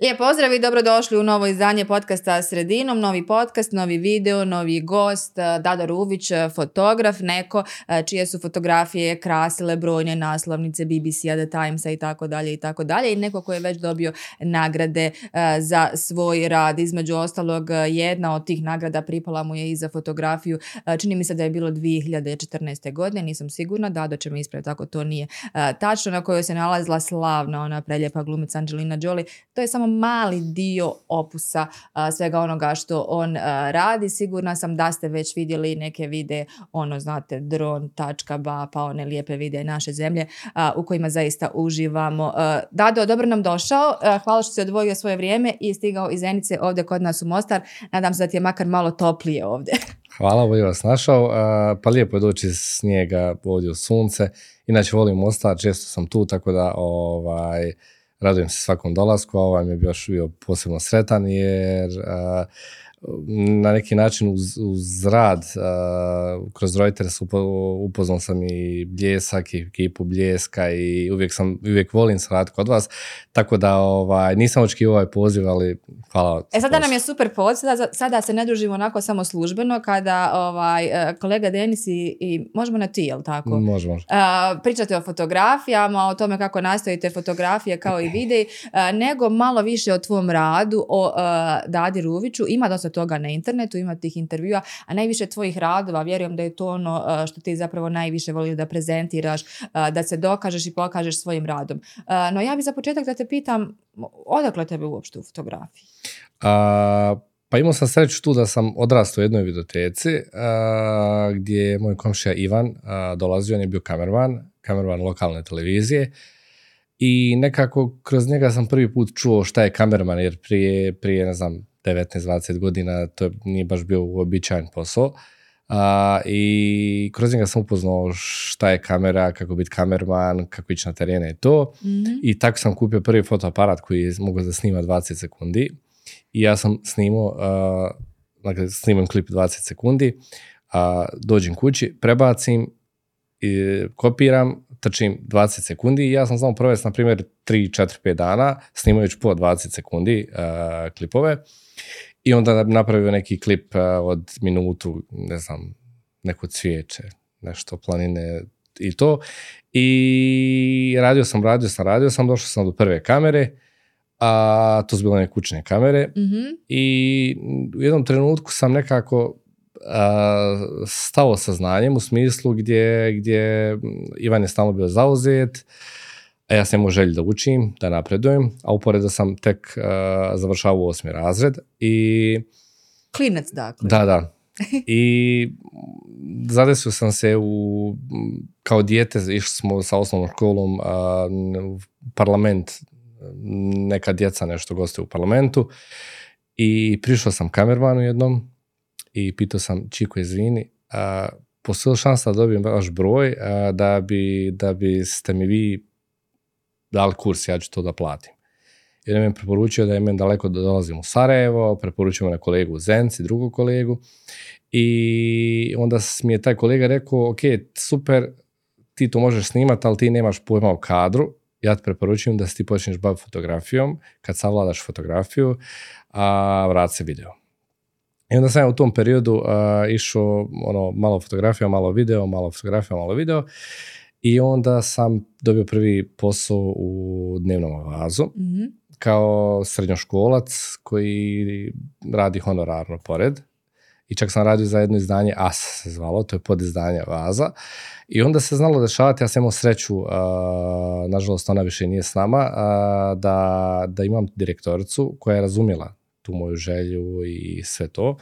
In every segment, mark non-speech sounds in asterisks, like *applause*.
Lijep pozdrav i dobrodošli u novo izdanje podcasta Sredinom. Novi podcast, novi video, novi gost, eh, Dado Ruvić, eh, fotograf, neko eh, čije su fotografije krasile brojne naslovnice BBC-a, The Timesa i tako dalje i tako dalje i neko koji je već dobio nagrade za svoj rad. Između ostalog, jedna od tih nagrada pripala mu je i za fotografiju. Čini mi se da je bilo 2014. godine, nisam sigurna, Dado će me ispraviti ako to nije tačno, na kojoj se nalazila slavna ona preljepa glumica Angelina Jolie. To je samo mali dio opusa svega onoga što on radi. Sigurna sam da ste već vidjeli neke vide, ono znate, dron, tačka, ba, pa one lijepe vide naše zemlje u kojima zaista uživamo. Dado, dobro nam došao. Hvala što si odvojio svoje vrijeme i stigao iz Zenice ovdje kod nas u Mostar. Nadam se da ti je makar malo toplije ovdje. *laughs* Hvala, bolje vas našao. Pa lijepo je doći snijega ovdje u sunce. Inače volim Mostar, često sam tu, tako da ovaj, radujem se svakom dolasku, a ovaj mi je bio posebno sretan jer na neki način uz, uz rad uh, kroz Reuters upoznao sam i Bljesak i ekipu Bljeska i uvijek, sam, uvijek volim se raditi kod vas, tako da ovaj, nisam očekivao ovaj poziv, ali hvala. E sada nam je super poziv, sada, sada se ne družimo onako samo službeno, kada ovaj, e, kolega Denis i, i možemo na ti, jel tako? Možemo. Uh, pričate o fotografijama, o tome kako nastavite fotografije kao i videi, nego malo više o tvom radu, o Dadi Ruviću, ima dosta toga na internetu, ima tih intervjua, a najviše tvojih radova, vjerujem da je to ono što ti zapravo najviše voli da prezentiraš, da se dokažeš i pokažeš svojim radom. No ja bih za početak da te pitam, odakle tebe uopšte u fotografiji? pa imao sam sreću tu da sam odrastao u jednoj videoteci gdje je moj komšija Ivan dolazio, on je bio kamerman, kamerman lokalne televizije i nekako kroz njega sam prvi put čuo šta je kamerman jer prije, prije ne znam, 19-20 godina, to nije baš bio uobičajen posao. A, I kroz njega sam upoznao šta je kamera, kako biti kamerman, kako ići na terene i to. Mhm. I tako sam kupio prvi fotoaparat koji je mogao da snima 20 sekundi. I ja sam snimao, dakle snimam klip 20 sekundi, a, dođem kući, prebacim, i kopiram, trčim 20 sekundi i ja sam samo provesti, na primjer, 3, 4, 5 dana snimajući po 20 sekundi klipove. I onda napravio neki klip od minutu, ne znam, neko cvijeće, nešto planine i to. I radio sam, radio sam, radio sam, došao sam do prve kamere, a to su bile neke kućne kamere. Mm i u jednom trenutku sam nekako stao sa znanjem u smislu gdje, gdje Ivan je stalno bio zauzet, a ja sam imao želju da učim, da napredujem, a uporedo sam tek uh, završavao osmi razred i... Klinac, dakle. Da, da. *laughs* I zadesio sam se u, kao dijete, išli smo sa osnovnom školom u parlament, neka djeca nešto goste u parlamentu i prišao sam kamermanu jednom i pitao sam, Čiko, izvini, a, postoji šansa da dobijem vaš broj da, bi, da biste mi vi dali kurs, ja ću to da platim. Jer je preporučio da je daleko da dolazim u Sarajevo, preporučio na kolegu Zenci, drugu kolegu. I onda mi je taj kolega rekao, ok, super, ti to možeš snimati, ali ti nemaš pojma o kadru, ja ti preporučujem da se ti počneš baviti fotografijom, kad savladaš fotografiju, a vrat se video. I onda sam ja u tom periodu išao ono, malo fotografija, malo video, malo fotografija, malo video. I onda sam dobio prvi posao u dnevnom vazu mm kao srednjoškolac koji radi honorarno pored. I čak sam radio za jedno izdanje AS se zvalo, to je podizdanje Vaza. I onda se znalo dešavati, ja sam imao sreću, nažalost ona više nije s nama, da, da imam direktoricu koja je razumjela tu moju želju i sve to.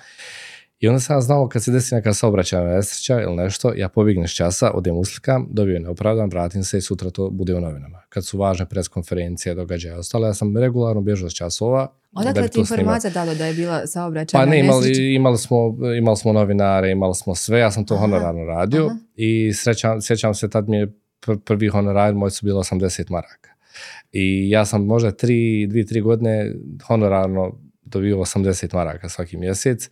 I onda sam ja znao kad se desi neka saobraćajna nesreća ili nešto, ja pobjegnem s časa, odem uslikam, dobijem neopravdan, vratim se i sutra to bude u novinama. Kad su važne preskonferencije, događaje i ostalo, ja sam regularno bježao s časova. Odakle ti informacija dalo da je bila saobraćajna Pa ne, imali, imali, smo, imali smo novinare, imali smo sve, ja sam to honorarno radio i srećam, sjećam se tad mi je prvi honorar moj su bilo 80 maraka. I ja sam možda tri, dvije, tri godine honorarno dobio 80 maraka svaki mjesec.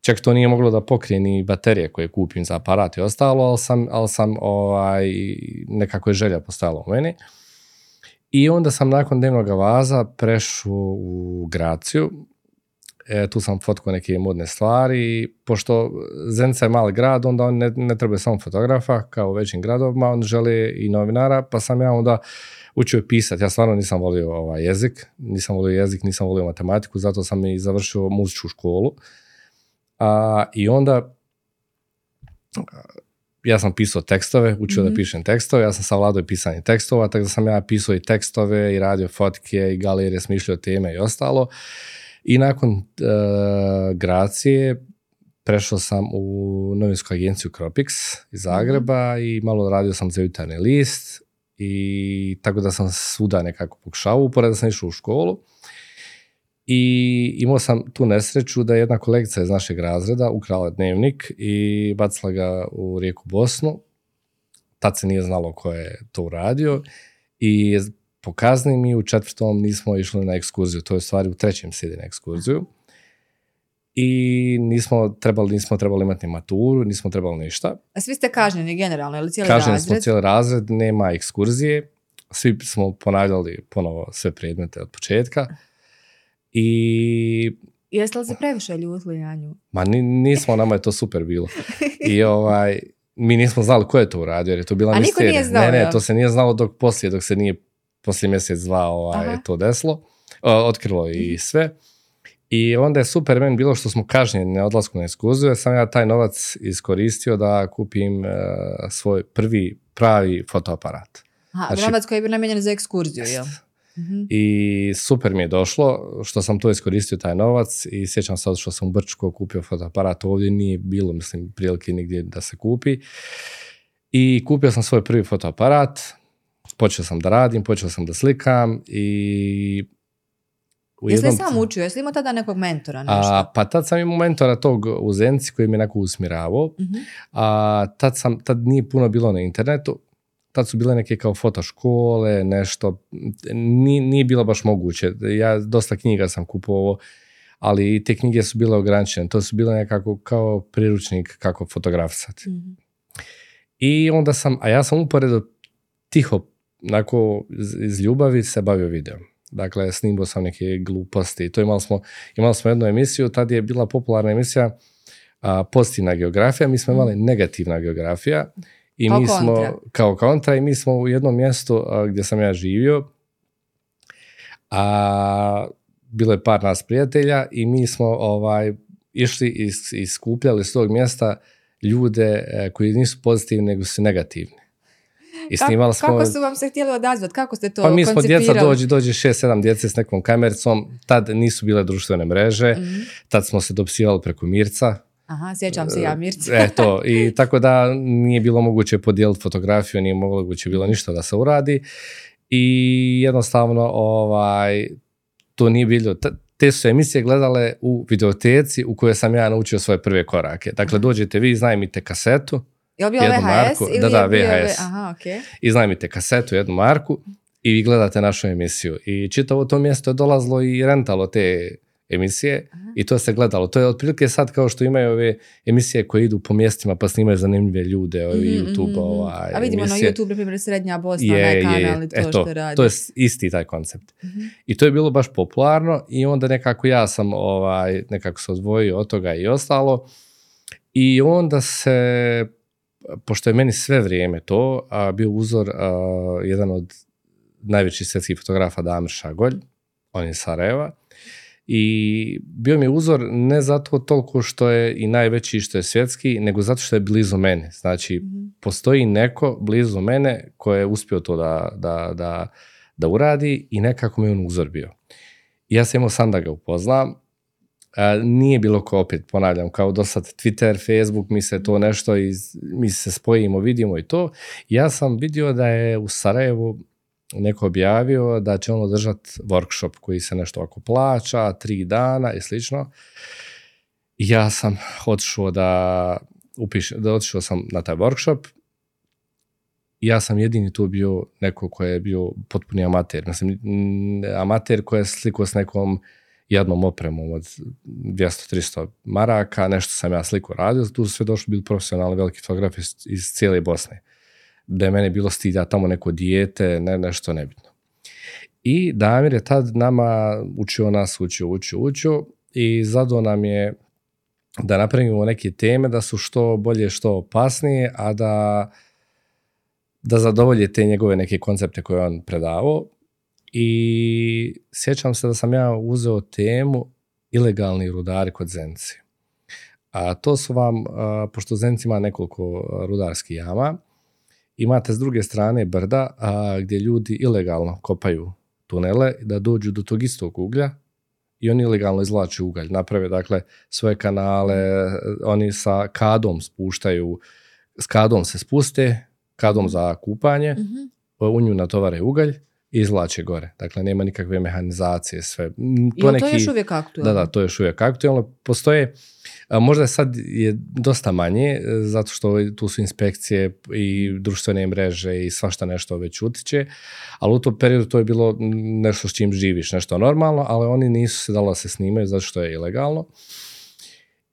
Čak to nije moglo da pokrije ni baterije koje kupim za aparat i ostalo, ali sam, ali sam ovaj, nekako je želja postala u meni. I onda sam nakon dnevnog vaza prešao u Graciju. E, tu sam fotkao neke modne stvari. Pošto Zenica je mali grad, onda on ne, ne treba samo fotografa, kao u većim gradovima, on želi i novinara, pa sam ja onda učio pisati. Ja stvarno nisam volio ovaj jezik, nisam volio jezik, nisam volio matematiku, zato sam i završio muzičku školu. A, I onda ja sam pisao tekstove, učio da Mhm. pišem tekstove, ja sam savladao i pisanje tekstova, tako da sam ja pisao i tekstove i radio fotke i galerije, smišljao teme i ostalo. I nakon e, Gracije prešao sam u novinsku agenciju Cropix iz Zagreba i malo radio sam za jutarnji list i tako da sam svuda nekako pokušao, upored sam išao u školu. I imao sam tu nesreću da je jedna kolegica iz našeg razreda ukrala dnevnik i bacila ga u rijeku Bosnu. Tad se nije znalo ko je to uradio i po kazni mi u četvrtom nismo išli na ekskurziju, to je stvari u trećem sjedi na ekskurziju. I nismo trebali, nismo trebali imati ni maturu, nismo trebali ništa. A svi ste kažnjeni generalno, ili cijeli smo razred? cijeli razred, nema ekskurzije. Svi smo ponavljali ponovo sve predmete od početka. I Jeste li se previše ljutili na nju? ma ni- nismo, nama je to super bilo. I ovaj, mi nismo znali ko je to uradio, jer je to bila A niko misterija. nije znao, ne, ne, to se nije znalo dok poslije, dok se nije poslije mjesec, dva ovaj, Aha. to desilo, o, otkrilo Mhm. i sve. I onda je super meni bilo što smo kažnjeni na odlasku na ekskurziju, jer sam ja taj novac iskoristio da kupim e, svoj prvi pravi fotoaparat. Aha, Znači- novac koji je bio namijenjen za ekskurziju, jel? Mhm. I super mi je došlo što sam to iskoristio taj novac i sjećam se što sam u Brčko kupio fotoaparat, ovdje nije bilo mislim prilike nigdje da se kupi. I kupio sam svoj prvi fotoaparat, počeo sam da radim, počeo sam da slikam i u Jesi li jednom- sam učio? Jesi li imao tada nekog mentora? Nešto? a, pa tad sam imao mentora tog u Zenci koji me nekako usmjeravao. Mhm. A tad, sam, tad nije puno bilo na internetu, tad su bile neke kao fotoškole, nešto, nije, nije bilo baš moguće. Ja dosta knjiga sam kupovao, ali i te knjige su bile ograničene. To su bile nekako kao priručnik kako fotografisati. Mhm. I onda sam, a ja sam uporedo tiho, onako iz, ljubavi se bavio videom. Dakle, snimao sam neke gluposti. To imali smo, imali smo jednu emisiju, tad je bila popularna emisija a, pozitivna geografija, mi smo imali negativna geografija. I Kao mi smo, kontra. kao kontra, i mi smo u jednom mjestu a, gdje sam ja živio, a bilo je par nas prijatelja i mi smo ovaj, išli i i skupljali s tog mjesta ljude e, koji nisu pozitivni nego su negativni. I Kako- snimali smo... Kako su vam se htjeli odazvati? Kako ste to pa mi smo djeca, dođi, dođi šest, sedam djece s nekom kamericom, tad nisu bile društvene mreže, Mhm. tad smo se dopisivali preko Mirca, Aha, sjećam se ja, Mirce. E, to. *laughs* I tako da nije bilo moguće podijeliti fotografiju, nije moguće bilo ništa da se uradi. I jednostavno, ovaj, to nije bilo. Te su emisije gledale u videoteci u kojoj sam ja naučio svoje prve korake. Dakle, dođete vi, iznajmite kasetu, Je li bio jednu VHS marku. ili Da, da, je bio VHS. Aha, okej. iznajmite kasetu, jednu marku i vi gledate našu emisiju. I čitavo to mjesto je dolazilo i rentalo te emisije i to se gledalo. To je otprilike sad kao što imaju ove emisije koje idu po mjestima pa snimaju zanimljive ljude, ovi Mhm, YouTube, mhm, mhm. ovaj, A vidimo emisije. na YouTube, na primjer, Srednja Bosna, Je, onaj kanal je. i to, E, što radi. to je isti taj koncept. Mhm. I to je bilo baš popularno i onda nekako ja sam ovaj, nekako se odvojio od toga i ostalo. I onda se, pošto je meni sve vrijeme to, a, bio uzor a, jedan od najvećih svjetskih fotografa Damir Šagolj, on je iz Sarajeva, i bio mi je uzor ne zato toliko što je i najveći što je svjetski, nego zato što je blizu mene. Znači, Mhm. postoji neko blizu mene ko je uspio to da, da, da, da uradi i nekako mi je on uzor bio. I ja sam imao sam da ga upoznam. Nije bilo ko opet, ponavljam, kao do sad Twitter, Facebook, mi se to nešto, iz, mi se spojimo, vidimo i to. Ja sam vidio da je u Sarajevu neko objavio da će on održat workshop koji se nešto ako plaća, tri dana i slično. Ja sam otišao da upišem, da otišao sam na taj workshop ja sam jedini tu bio neko ko je bio potpuni amater. Mislim, mm, amater koji je slikao s nekom jednom opremom od 200-300 maraka, nešto sam ja sliku radio, tu su sve došli bili profesionalni veliki fotografi iz, iz cijele Bosne. Da je mene bilo stid, ja tamo neko dijete, ne, nešto nebitno. I Damir je tad nama učio nas, učio, učio, učio i zadao nam je da napravimo neke teme da su što bolje, što opasnije, a da, da zadovolje te njegove neke koncepte koje on predavao. I sjećam se da sam ja uzeo temu ilegalni rudari kod Zenci. A to su vam, a, pošto Zenci ima nekoliko rudarskih jama, imate s druge strane brda a, gdje ljudi ilegalno kopaju tunele da dođu do tog istog uglja i oni ilegalno izvlače ugalj. Naprave dakle svoje kanale, oni sa kadom spuštaju, s kadom se spuste, kadom za kupanje, Mhm. u nju natovare ugalj izvlače gore. Dakle, nema nikakve mehanizacije, sve. Mm, Jel to još uvijek aktualno? Da, da, to je još uvijek aktualno. Postoje, možda sad je dosta manje, e, zato što tu su inspekcije i društvene mreže i svašta nešto već utiče, ali u tom periodu to je bilo nešto s čim živiš, nešto normalno, ali oni nisu se dalo da se snimaju zato što je ilegalno.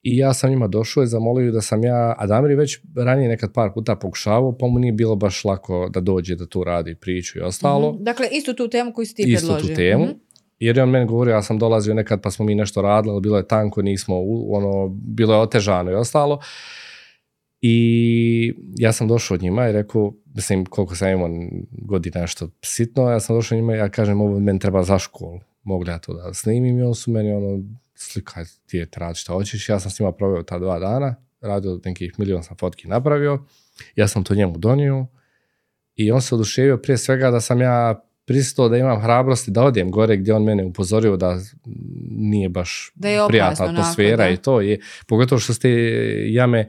I ja sam njima došao i zamolio da sam ja, a Damir je već ranije nekad par puta pokušavao, pa mu nije bilo baš lako da dođe da tu radi priču i ostalo Mhm. Dakle, istu tu temu koju si ti predložio. tu temu. Mhm. Jer je on meni govorio, ja sam dolazio nekad pa smo mi nešto radili, ali bilo je tanko, nismo, ono, bilo je otežano i ostalo. I ja sam došao od njima i rekao, mislim, koliko sam imao godina nešto sitno, ja sam došao od njima i ja kažem, ovo meni treba za školu. Mogu li ja to da snimim? I on su meni ono, slikaj, ti je radi šta hoćeš. Ja sam s njima proveo ta dva dana, radio nekih milion sam fotki napravio. Ja sam to njemu donio i on se oduševio prije svega da sam ja pristao da imam hrabrosti da odem gore gdje on mene upozorio da nije baš Da je prijatna atmosfera i to je, pogotovo što ste jame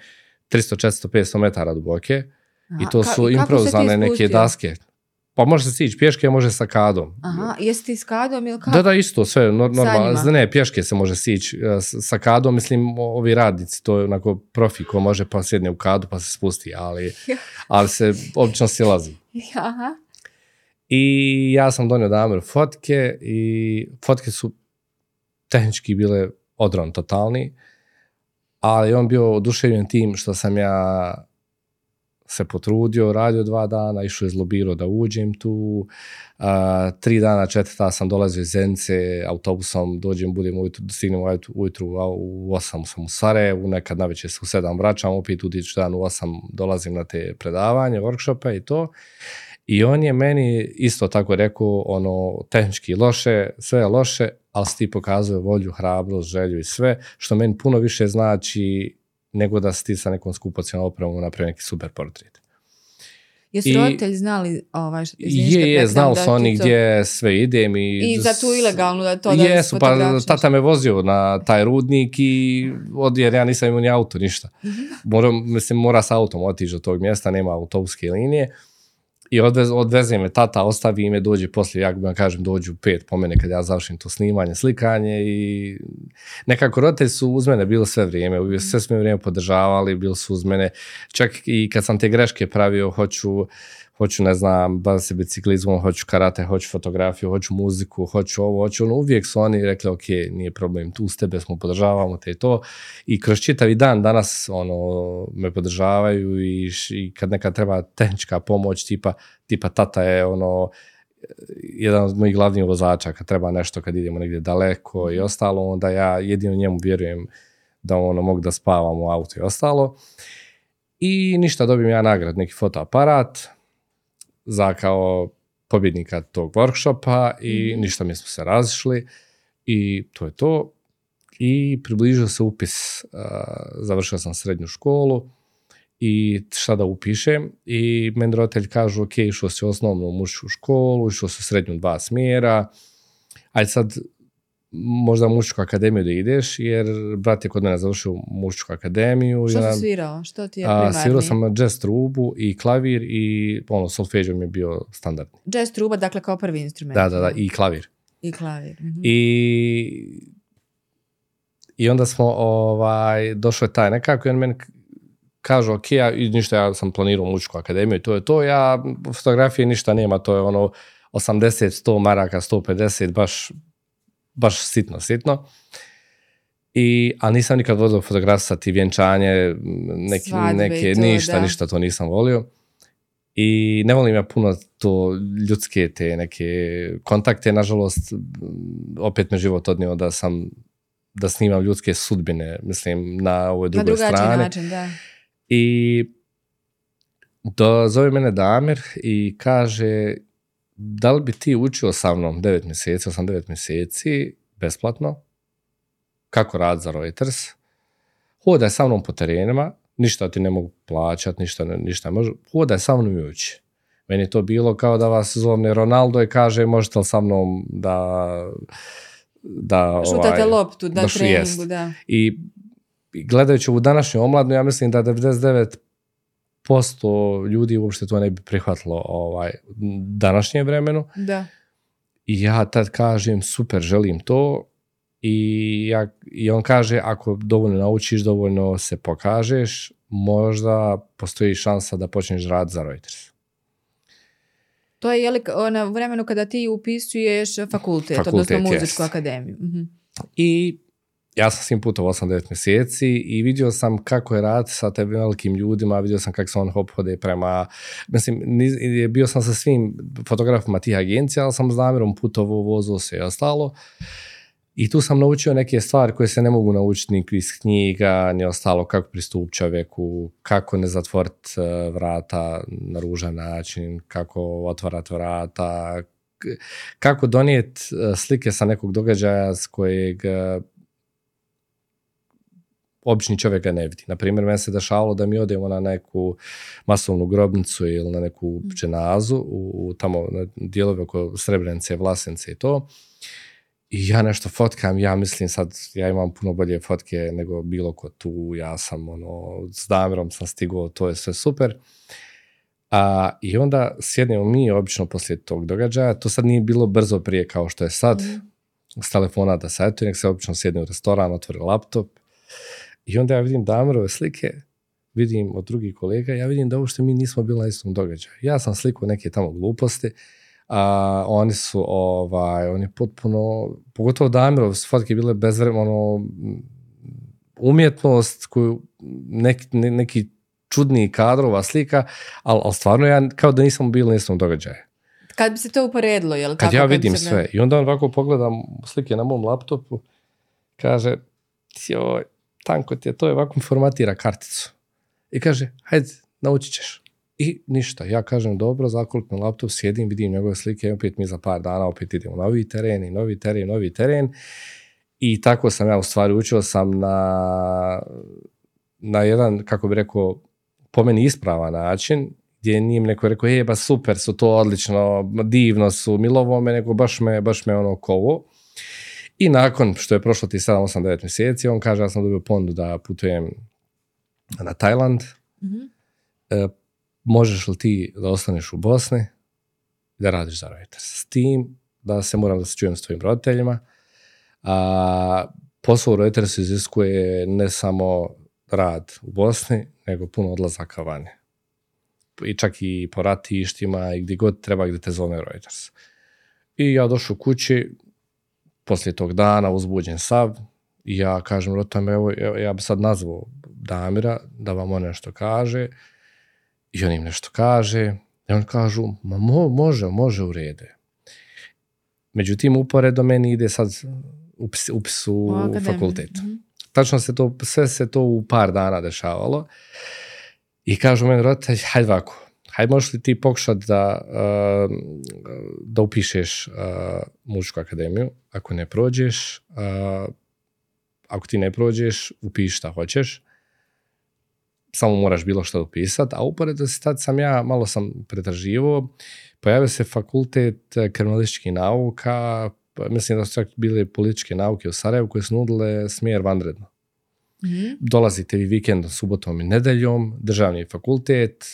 300, 400, 500 metara duboke i to ka- su improvizane neke daske. Pa može se stići pješke, može sa kadom. Aha, jesi ti s kadom ili kako? Da, da, isto, sve nor- normalno. Ne, pješke se može sići e, sa kadom, mislim, ovi radnici, to je onako profi ko može pa sjedne u kadu pa se spusti, ali, ali se obično silazi. *laughs* Aha. I ja sam donio Damiru fotke i fotke su tehnički bile odron totalni, ali on bio oduševljen tim što sam ja se potrudio, radio dva dana, išao izlobirao da uđem tu. A, tri dana, četvrta sam dolazio iz Zence, autobusom dođem, budem ujutru, stignem ujutru, u 8 sam u Sarajevu, nekad navečer se u 7 vraćam, opet utiču dan u 8 dolazim na te predavanje, workshope i to. I on je meni isto tako rekao, ono, tehnički loše, sve je loše, ali ti pokazuje volju, hrabrost, želju i sve, što meni puno više znači nego da si ti sa nekom skupocijalnom opremom napravio neki super portret. Jesu I- roditelji znali ovaj, Je, je, znali su oni to- gdje sve idem i... I za tu ilegalnu da to da Jesu, pa tata me vozio na taj rudnik i od, jer ja nisam imao ni auto, ništa. Mhm. Moram, mislim, mora sa autom otići do tog mjesta, nema autobuske linije. I odvez, odveze me tata, ostavi me, dođe poslije, ja vam kažem, dođu u pet po mene kad ja završim to snimanje, slikanje i nekako roditelji su uz mene bili sve vrijeme, uvijek sve su me vrijeme podržavali, bili su uz mene. Čak i kad sam te greške pravio, hoću, hoću ne znam, bavim se biciklizmom, hoću karate, hoću fotografiju, hoću muziku, hoću ovo, hoću ono, uvijek su oni rekli, ok, nije problem, tu s tebe smo podržavamo te i to. I kroz čitavi dan danas ono, me podržavaju i, i kad nekad treba tehnička pomoć, tipa, tipa tata je ono, jedan od mojih glavnih vozača kad treba nešto kad idemo negdje daleko i ostalo, onda ja jedino njemu vjerujem da ono mogu da spavam u auto i ostalo. I ništa, dobijem ja nagrad, neki fotoaparat za kao pobjednika tog workshopa i Mhm. ništa mi smo se razišli i to je to. I približio se upis, a, završio sam srednju školu i šta da upišem i meni roditelji kažu ok, išao si u osnovnu mušku školu, išao si u srednju dva smjera, ajde sad možda mušku akademiju da ideš, jer brat je kod mene završio mušku akademiju. Što jedan- si svirao? Što ti je a, primarni? svirao sam jazz trubu i klavir i ono, solfeđo mi je bio standardni. Jazz truba, dakle kao prvi instrument. Da, da, da, i klavir. I klavir. mhm. I, I onda smo, ovaj, došao je taj nekako i on meni k- kažu, ok, ja, ništa, ja sam planirao muzičku akademiju i to je to, ja fotografije ništa nema, to je ono 80, 100 maraka, 150, baš, baš sitno, sitno. I, a nisam nikad volio fotografisati vjenčanje, neki, Svadbe neke, to, ništa, da. ništa to nisam volio. I ne volim ja puno to ljudske te neke kontakte, nažalost, opet me život odnio da sam da snimam ljudske sudbine, mislim, na ovoj drugoj Na drugačiji strani. način, da. I do, zove mene Damir i kaže da li bi ti učio sa mnom 9 mjeseci, 8-9 mjeseci, besplatno, kako rad za Reuters, hodaj sa mnom po terenima, ništa ti ne mogu plaćat, ništa, ne- ništa ne može, hodaj sa mnom i uči. Meni je to bilo kao da vas zovne Ronaldo i kaže možete li sa mnom da da Šutate ovaj, loptu na da šu- treningu, da. i i gledajući ovu današnju omladnu, ja mislim da 99% ljudi uopšte to ne bi prihvatilo ovaj, današnjem vremenu. Da. I ja tad kažem, super, želim to. I, ja, I on kaže, ako dovoljno naučiš, dovoljno se pokažeš, možda postoji šansa da počneš rad za Reuters. To je jeli, na vremenu kada ti upisuješ fakultet, Fakultet, odnosno muzičku jest. akademiju. Mhm. I ja sam s njim putovao 8-9 mjeseci i vidio sam kako je rad sa te velikim ljudima, vidio sam kako se on ophode prema, mislim, niz- bio sam sa svim fotografima tih agencija, ali sam s namjerom putovao, vozio se i ostalo. I tu sam naučio neke stvari koje se ne mogu naučiti ni iz knjiga, ni ostalo, kako pristup čovjeku, kako ne zatvoriti eh, vrata na ružan način, kako otvarati vrata, kako donijeti eh, slike sa nekog događaja s kojeg eh, obični čovjek ga ne vidi. Na primjer, meni se dešavalo da mi odemo na neku masovnu grobnicu ili na neku dženazu u, u tamo na dijelove oko Srebrenice, Vlasenice i to. I ja nešto fotkam, ja mislim sad, ja imam puno bolje fotke nego bilo ko tu, ja sam ono, s Damirom sam stigao, to je sve super. A, I onda sjednemo mi obično poslije tog događaja, to sad nije bilo brzo prije kao što je sad, s telefona da savjetuje, nek se obično sjedne u restoran, otvori laptop i onda ja vidim Damirove slike, vidim od drugih kolega, ja vidim da uopšte mi nismo bili na istom događaju. Ja sam slikao neke tamo gluposti, a oni su, ovaj, oni potpuno, pogotovo Damirov su fotke bile bezvremeno, umjetnost koju neki, ne- neki čudniji kadrova slika, ali, ali stvarno ja kao da nisam bili na istom događaju. Kad bi se to uporedilo, jel Kad tako? ja bi vidim sve i onda on ovako pogledam slike na mom laptopu, kaže, joj, tanko ti je, to ovako formatira karticu. I kaže, hajde, naučit ćeš. I ništa, ja kažem, dobro, zakoliknem laptop, sjedim, vidim njegove slike, i opet mi za par dana opet idemo novi teren i novi teren, novi teren. I tako sam ja u stvari učio sam na, na jedan, kako bi rekao, po meni ispravan način, gdje nije mi neko rekao, je, ba super su to, odlično, divno su, milovo me, nego baš me, baš me ono kovo. I nakon što je prošlo ti 7, 8, 9 mjeseci, on kaže, ja sam dobio pondu da putujem na Tajland, Mhm. e, možeš li ti da ostaneš u Bosni i da radiš za Reuters? S tim da se moram da se čujem s tvojim roditeljima. A, posao u Reutersu iziskuje ne samo rad u Bosni, nego puno odlazaka vani. I čak i po ratištima i gdje god treba gdje te zove Reuters. I ja došao kući, poslije tog dana uzbuđen sav, i ja kažem roditeljima, evo, ja bi sad nazvao Damira da vam on nešto kaže, i on im nešto kaže, i on kažu, ma mo, može, može u rede. Međutim, uporedo meni ide sad upis, upis u fakultet. Mhm. Tačno se to, sve se to u par dana dešavalo. I kažu meni roditelji, hajde ovako, hajde možeš li ti pokušat da, uh, da upišeš uh, muzičku akademiju, ako ne prođeš, uh, ako ti ne prođeš, upiši šta hoćeš, samo moraš bilo što upisat, a uporedo se tad sam ja, malo sam pretraživo, pojavio se fakultet eh, kriminalističkih nauka, pa mislim da su čak bile političke nauke u Sarajevu koje su nudile smjer vanredno. Mhm. Dolazite vi vikendom, subotom i nedeljom, državni fakultet,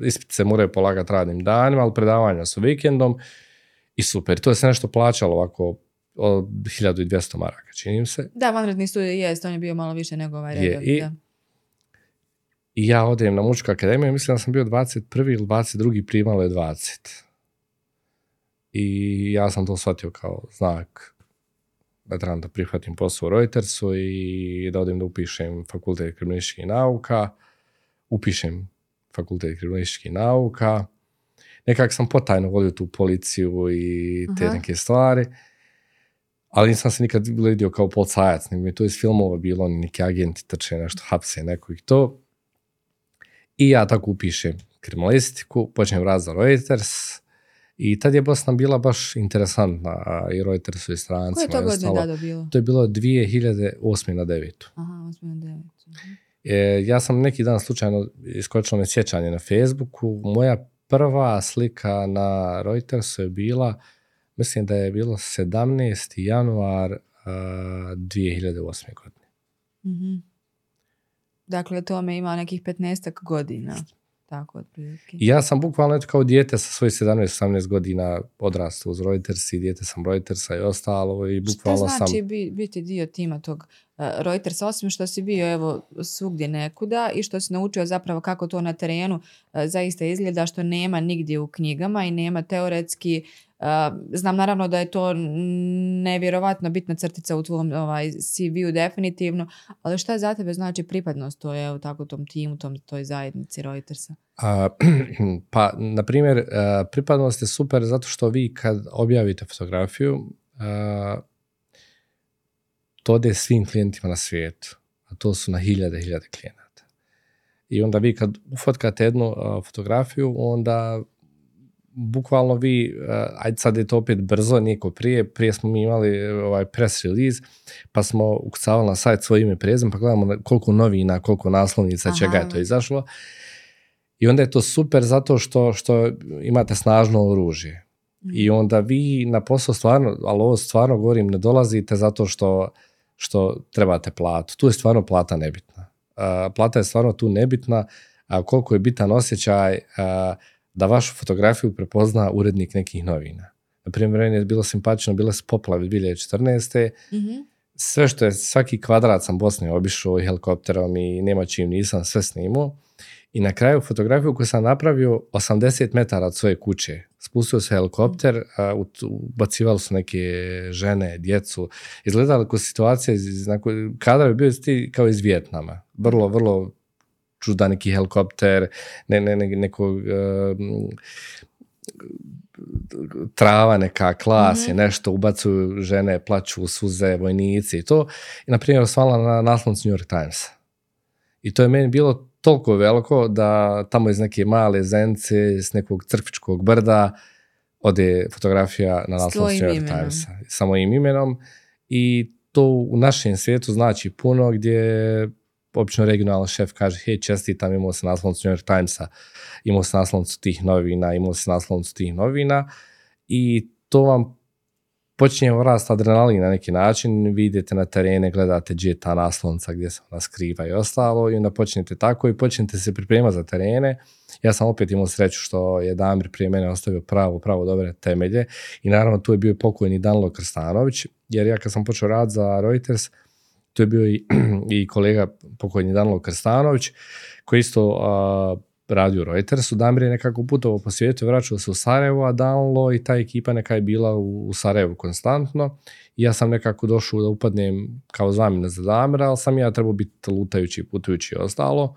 eh, ispit se moraju polagati radnim danima, ali predavanja su vikendom i super. To je se nešto plaćalo ovako od 1200 maraka, čini mi se. Da, vanredni studij jest, on je bio malo više nego ovaj Je, redovni. i- da. I ja odem na muzičku akademiju, mislim da sam bio 21. ili 22. primalo je 20. I ja sam to shvatio kao znak da trebam da prihvatim posao u Reutersu i da odem da upišem fakultet kriminalističkih nauka, upišem fakultet kriminalističkih nauka. Nekako sam potajno volio tu policiju i te Aha. neke stvari. Ali nisam se nikad vidio kao policajac, nego mi je to iz filmova bilo, oni neki agenti trče nešto, hapse nekog i to. I ja tako upišem kriminalistiku, počnem rad za Reuters i tad je Bosna bila baš interesantna a i Reutersu i strancima. Koje je to godine dado bilo? To je bilo 2008. na 9. Aha, 8 na 9. E, ja sam neki dan slučajno iskočilo me sjećanje na Facebooku. Moja prva slika na Reutersu je bila, mislim da je bilo 17. januar a, 2008. godine. Mhm. Dakle, tome ima nekih 15 godina. Tako, otprilike. Ja sam bukvalno eto kao dijete sa svojih 17-18 godina odrastao uz Reuters i dijete sam Reutersa i ostalo i Šta bukvalno znači sam... bi- biti dio tima tog uh, Reutersa, osim što si bio evo svugdje nekuda i što si naučio zapravo kako to na terenu uh, zaista izgleda, što nema nigdje u knjigama i nema teoretski znam naravno da je to nevjerovatno bitna crtica u tvom ovaj, CV-u definitivno, ali šta za tebe znači pripadnost toj, evo tako, tom timu, tom, toj zajednici Reutersa? A, *clears throat* pa, na primjer, e, pripadnost je super zato što vi kad objavite fotografiju, a, to ode svim klijentima na svijetu, a to su na hiljade, hiljade klijenata. I onda vi kad ufotkate jednu fotografiju, onda bukvalno vi, a, ajde sad je to opet brzo, nije ko prije, prije smo mi imali e, ovaj press release, pa smo ukucavali na sajt svoje ime i prezime, pa gledamo koliko novina, koliko naslovnica, Aha. čega je to izašlo. I onda je to super zato što, što imate snažno oružje. I onda vi na posao stvarno, ali ovo stvarno govorim, ne dolazite zato što, što trebate platu. Tu je stvarno plata nebitna. A, plata je stvarno tu nebitna, a koliko je bitan osjećaj a, da vašu fotografiju prepozna urednik nekih novina. Na primjer, meni je bilo simpatično, bile su poplave 2014 Mhm. sve što je, svaki kvadrat sam Bosne obišao i helikopterom i nema čim nisam sve snimao. I na kraju fotografiju koju sam napravio 80 metara od svoje kuće. Spustio se helikopter, a, ut- ubacivali su neke žene, djecu. Izgledala kao situacija, iz, kadar je bio kao iz Vjetnama. Vrlo, vrlo čudan neki helikopter, ne, ne, ne, nekog um, trava neka, klas je Mhm. nešto, ubacuju žene, plaću suze, vojnici i to. I, na primjer, osvala na naslovnicu New York Timesa. I to je meni bilo toliko veliko da tamo iz neke male zence, s nekog crkvičkog brda, ode fotografija na naslovnicu tvojim New York imenom. Timesa. Sa mojim imenom. I to u našem svijetu znači puno gdje obično regionalni šef kaže, hej, čestitam, imao se naslovnicu New York Timesa, imao se naslovnicu tih novina, imao se naslovnicu tih novina i to vam počinje rast adrenalin na neki način, vi na terene, gledate gdje je ta naslovnica, gdje se ona skriva i ostalo i onda počnete tako i počnete se pripremati za terene. Ja sam opet imao sreću što je Damir prije mene ostavio pravo, pravo dobre temelje i naravno tu je bio pokojni Danilo Krstanović, jer ja kad sam počeo rad za Reuters, tu je bio i, *clears throat* i kolega pokojni Danilo Krstanović, koji isto a, radio u Reutersu. Damir je nekako putovao po svijetu, vraćao se u Sarajevo, a Danilo i ta ekipa neka je bila u, u Sarajevu konstantno. I ja sam nekako došao da upadnem kao zamjena za Damira, ali sam ja trebao biti lutajući, putujući i ostalo.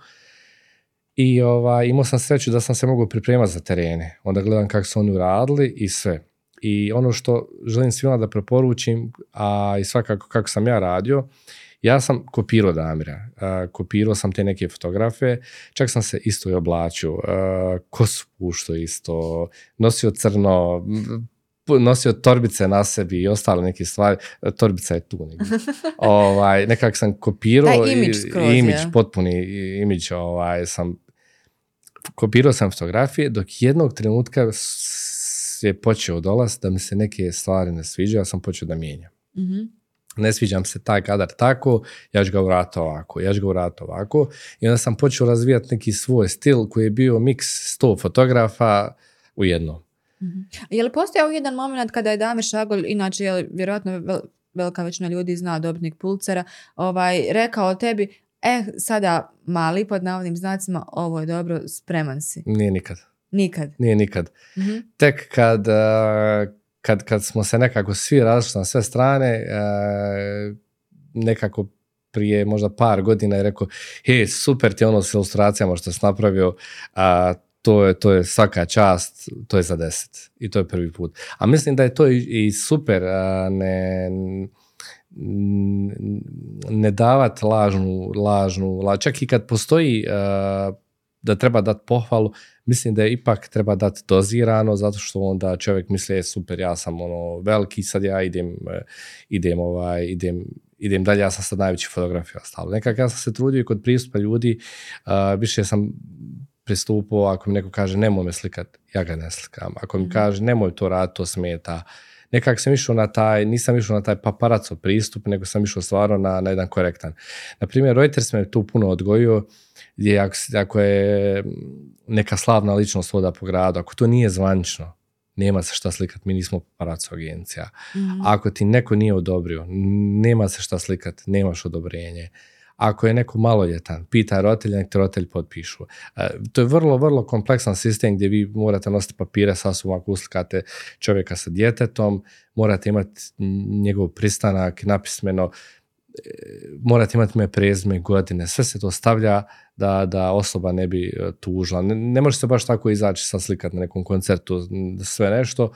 I ovaj, imao sam sreću da sam se mogao pripremati za terene. Onda gledam kako su oni uradili i sve. I ono što želim svima da preporučim, a i svakako kako sam ja radio, ja sam kopirao Damira, kopirao sam te neke fotografe, čak sam se isto i oblačio, kosu puštao isto, nosio crno, nosio torbice na sebi i ostale neke stvari, torbica je tu negdje. *laughs* ovaj, nekako sam kopirao Taj imidž i- skroz, imidž, je. potpuni imidž, ovaj, sam kopirao sam fotografije dok jednog trenutka je počeo dolaz da mi se neke stvari ne sviđaju, ja sam počeo da mijenjam. Mhm. Ne sviđa mi se taj kadar tako, ja ću ga ovako, ja ću ga vratiti ovako. I onda sam počeo razvijati neki svoj stil koji je bio miks sto fotografa u jednom. Je li postojao jedan moment kada je Damir Šagol, inače je li vjerojatno vel- velika većina ljudi zna dobitnik Pulcera, ovaj, rekao tebi, e, sada mali pod navodnim znacima, ovo je dobro, spreman si. Nije nikad. Nikad. Nije nikad. Mhm. Tek kad, eh, kad, kad smo se nekako svi različili na sve strane, eh, nekako prije možda par godina i rekao, he, super ti je ono s ilustracijama što si napravio, a, to je, to je svaka čast, to je za deset. I to je prvi put. A mislim da je to i, i super, a, ne, ne davat lažnu, lažnu, la, čak i kad postoji a, da treba dati pohvalu, mislim da je ipak treba dati dozirano, zato što onda čovjek misli, je super, ja sam ono veliki, sad ja idem, e, idem, ovaj, idem, idem dalje, ja sam sad najveći fotograf i ostalo. Nekako ja sam se trudio i kod pristupa ljudi, uh, više sam pristupao, ako mi neko kaže nemoj me slikat, ja ga ne slikam. Ako mi Mhm. kaže nemoj to raditi, to smeta. Nekako sam išao na taj, nisam išao na taj paparaco pristup, nego sam išao stvarno na, na jedan korektan. Na primjer, Reuters me tu puno odgojio, gdje ako, ako je neka slavna ličnost voda po gradu, ako to nije zvanično, nema se šta slikat, mi nismo paparaco agencija. Mhm. Ako ti neko nije odobrio, nema se šta slikat, nemaš odobrenje. Ako je neko maloljetan, pita roditelja, nek te roditelj potpišu. E, to je vrlo, vrlo kompleksan sistem gdje vi morate nositi papire sa sobom ako uslikate čovjeka sa djetetom, morate imati njegov pristanak napismeno, e, morate imati ime, prezime, godine, sve se to stavlja da, da osoba ne bi e, tužila. Ne, ne može se baš tako izaći sa slikat na nekom koncertu, sve nešto,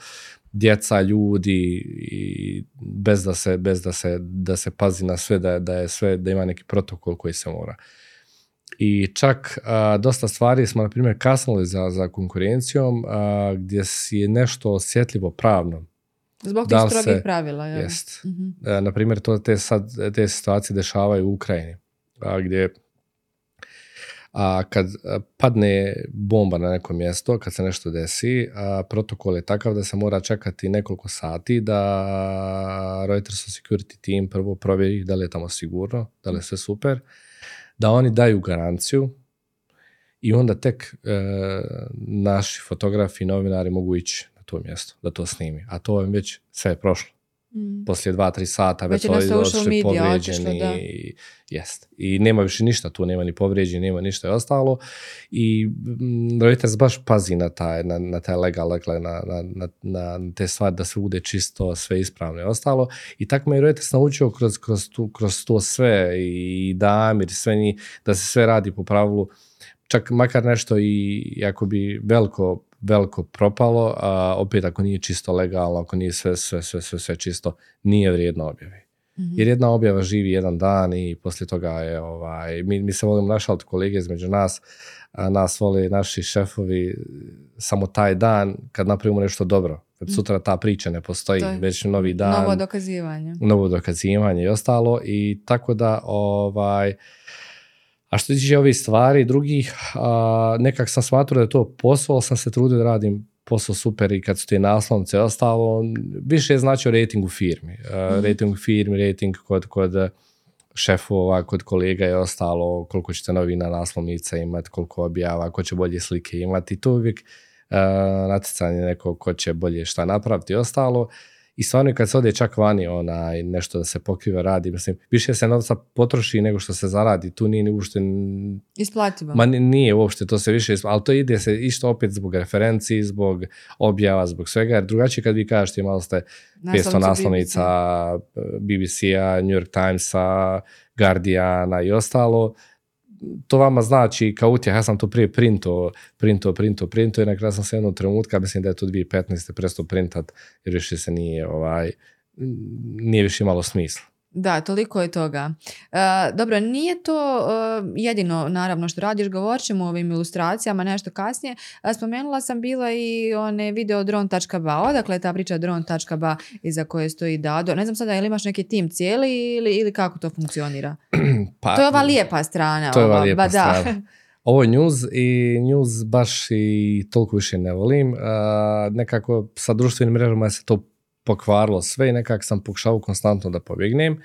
djeca, ljudi i bez da se, bez da se, da se pazi na sve, da, da je sve, da ima neki protokol koji se mora. I čak a, dosta stvari smo, na primjer, kasnili za, za konkurencijom a, gdje si je nešto osjetljivo pravno. Zbog tih strogih se- pravila. jel? Jest. Mhm. E, na primjer, to te sad te situacije dešavaju u Ukrajini, a, gdje a, kad a, padne bomba na neko mjesto, kad se nešto desi, a, protokol je takav da se mora čekati nekoliko sati da Reuters security team prvo provjeri da li je tamo sigurno, da li je sve super, da oni daju garanciju i onda tek e, naši fotografi i novinari mogu ići na to mjesto da to snimi. A to je već sve prošlo Mhm. poslije dva, tri sata Već je social otišli media povrijeđeni da. i, jest. I nema više ništa tu, nema ni povrijeđeni, nema ništa i ostalo. I mm, Reuters baš pazi na taj, na, na taj legal, dakle, na, na, na, na te stvari da sve bude čisto, sve ispravno i ostalo. I tako me je Reuters naučio kroz, kroz, tu, kroz to sve i Damir, sve njih, da se sve radi po pravilu čak makar nešto i i ako bi veliko veliko propalo, a opet ako nije čisto legalno, ako nije sve, sve, sve, sve, sve čisto, nije vrijedno objave. Mhm. Jer jedna objava živi jedan dan i poslije toga je, ovaj, mi, mi se volimo našaliti kolege između nas, a nas vole naši šefovi samo taj dan kad napravimo nešto dobro. Kad sutra ta priča ne postoji, To je već novi dan Novo dokazivanje. novo dokazivanje i ostalo i tako da ovaj a što se tiče ovih stvari drugih, a, nekak sam smatrao da je to posao, ali sam se trudio da radim posao super i kad su te naslovnice i ostalo, više je značio rating u firmi. A, Mhm. Rating u firmi, rating kod, kod šefova, kod kolega i ostalo, koliko ćete novina naslovnica imati, koliko objava, ko će bolje slike imati. I to je uvijek uh, natjecanje nekog ko će bolje šta napraviti i ostalo. I stvarno kad se ode čak vani onaj, nešto da se pokriva radi, mislim, više se novca potroši nego što se zaradi, tu nije ni uopšte, Isplativo. ma ni- nije uopšte, to se više, ali to ide se isto opet zbog referenciji, zbog objava, zbog svega, jer drugačije kad vi kažete imali ste 500 naslovnica BBC-a, New York Timesa, Guardiana i ostalo, to vama znači kao utjeh, ja sam to prije printo, printo, printo, printo i na kraju sam se jednog trenutka, mislim da je to 2015. prestao printat jer više se nije, ovaj, nije više imalo smisla. Da, toliko je toga. E, dobro, nije to e, jedino naravno što radiš, govorit ćemo o ovim ilustracijama nešto kasnije. A, spomenula sam bila i one video dron.ba, odakle je ta priča dron.ba iza koje stoji Dado. Ne znam sada, je li imaš neki tim cijeli ili, ili kako to funkcionira? *clears throat* Pa, to je ova lijepa strana. To je ova ova, lijepa ba da. *laughs* Ovo je news i news baš i toliko više ne volim. Uh, nekako sa društvenim mrežama se to pokvarilo sve i nekako sam pokušao konstantno da pobjegnem.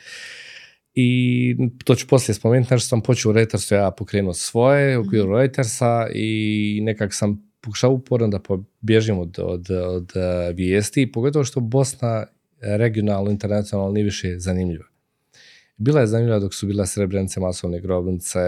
I to ću poslije spomenuti, nešto sam počeo u Reutersu, ja pokrenuo svoje u okviru Reutersa i nekako sam pokušao uporno da pobježim od, od, od eh, vijesti, pogotovo što Bosna regionalno, internacionalno nije više zanimljiva. Bila je zanimljiva dok su bile srebrenice, masovne grobnice,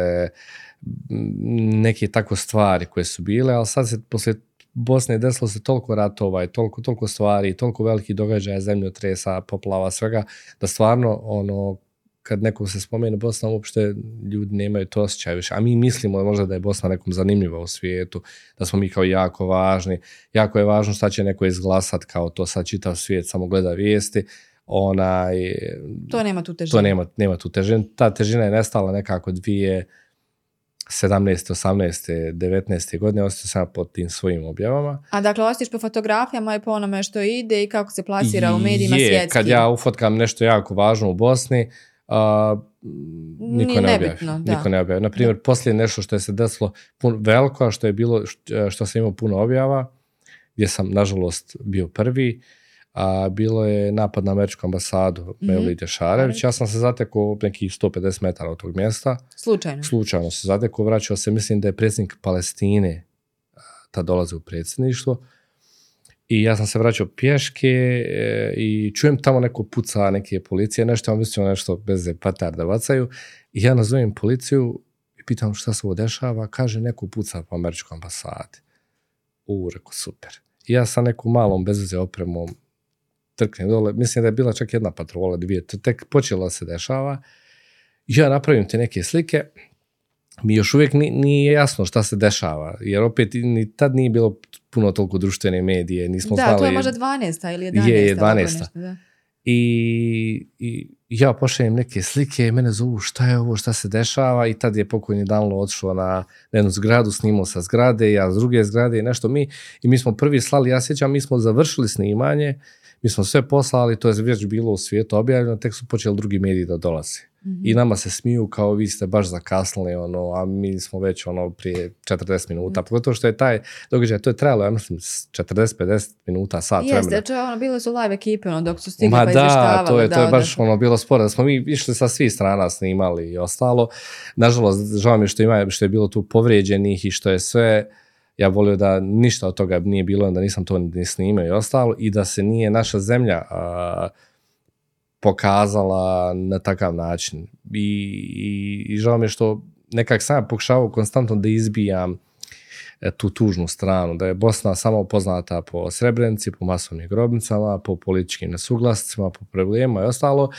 neke tako stvari koje su bile, ali sad se poslije Bosne desilo se toliko ratova i toliko, toliko stvari, toliko velikih događaja, zemljotresa, poplava, svega, da stvarno ono, kad nekom se spomene Bosna, uopšte ljudi nemaju to osjećaj više. A mi mislimo možda da je Bosna nekom zanimljiva u svijetu, da smo mi kao jako važni. Jako je važno šta će neko izglasat, kao to sad čitav svijet samo gleda vijesti. Onaj, To nema tu težinu. to nema, nema tu težinu. Ta težina je nestala nekako dvije 17, 18, 19. godine, ostao sam pod tim svojim objavama. A dakle, ostiš po fotografijama i po onome što ide i kako se plasira u medijima je, svjetski. kad ja ufotkam nešto jako važno u Bosni, a, niko Ni ne objavi. Niko ne objavi. Na primjer, poslije nešto što je se desilo pun, veliko, a što je bilo, št- što sam imao puno objava, gdje sam, nažalost, bio prvi, a bilo je napad na američku ambasadu Mhm. Mevlide Šarević. Ja sam se zatekao nekih 150 metara od tog mjesta. Slučajno. Slučajno se zatekao, vraćao se, mislim da je predsjednik Palestine a, tad dolazi u predsjedništvo. I ja sam se vraćao pješke e, i čujem tamo neko puca neke policije, nešto, mislio nešto bez patarda bacaju. I ja nazovem policiju i pitam šta se ovo dešava, kaže neko puca po američkoj ambasadi. U, reko, super. I ja sa nekom malom bezveze opremom trknem dole, mislim da je bila čak jedna patrola, dvije, to tek počelo da se dešava. I ja napravim te neke slike, mi još uvijek ni- nije jasno šta se dešava, jer opet ni tad nije bilo puno toliko društvene medije, nismo Da, znali... to je možda 12. ili 11. Je, je, ovako 12.. nešto, da. I, i ja pošaljem neke slike, mene zovu šta je ovo, šta se dešava i tad je pokojni Danlo otišao na, na jednu zgradu, snimao sa zgrade, ja s druge zgrade i nešto mi, i mi smo prvi slali, ja sjećam, mi smo završili snimanje, mi smo sve poslali, to je već bilo u svijetu objavljeno, tek su počeli drugi mediji da dolaze. Mhm. I nama se smiju kao vi ste baš zakasnili, ono, a mi smo već ono prije 40 minuta. Mhm. Pogotovo što je taj događaj, to je trajalo, ja mislim, 40-50 minuta, sat vremena. Jeste, ono, bile su live ekipe, ono, dok su stigli Ma pa da, to je, to je da, baš da. ono bilo sporo, da smo mi išli sa svih strana snimali i ostalo. Nažalost, žao mi je što ima, što je bilo tu povrijeđenih i što je sve, ja volio da ništa od toga nije bilo, da nisam to ni snimao i ostalo i da se nije naša zemlja a, pokazala na takav način. I, i, i žao mi je što nekak sam pokušavao konstantno da izbijam e, tu tužnu stranu, da je Bosna samo poznata po Srebrenici, po masovnim grobnicama, po političkim nesuglascima, po problemima i ostalo.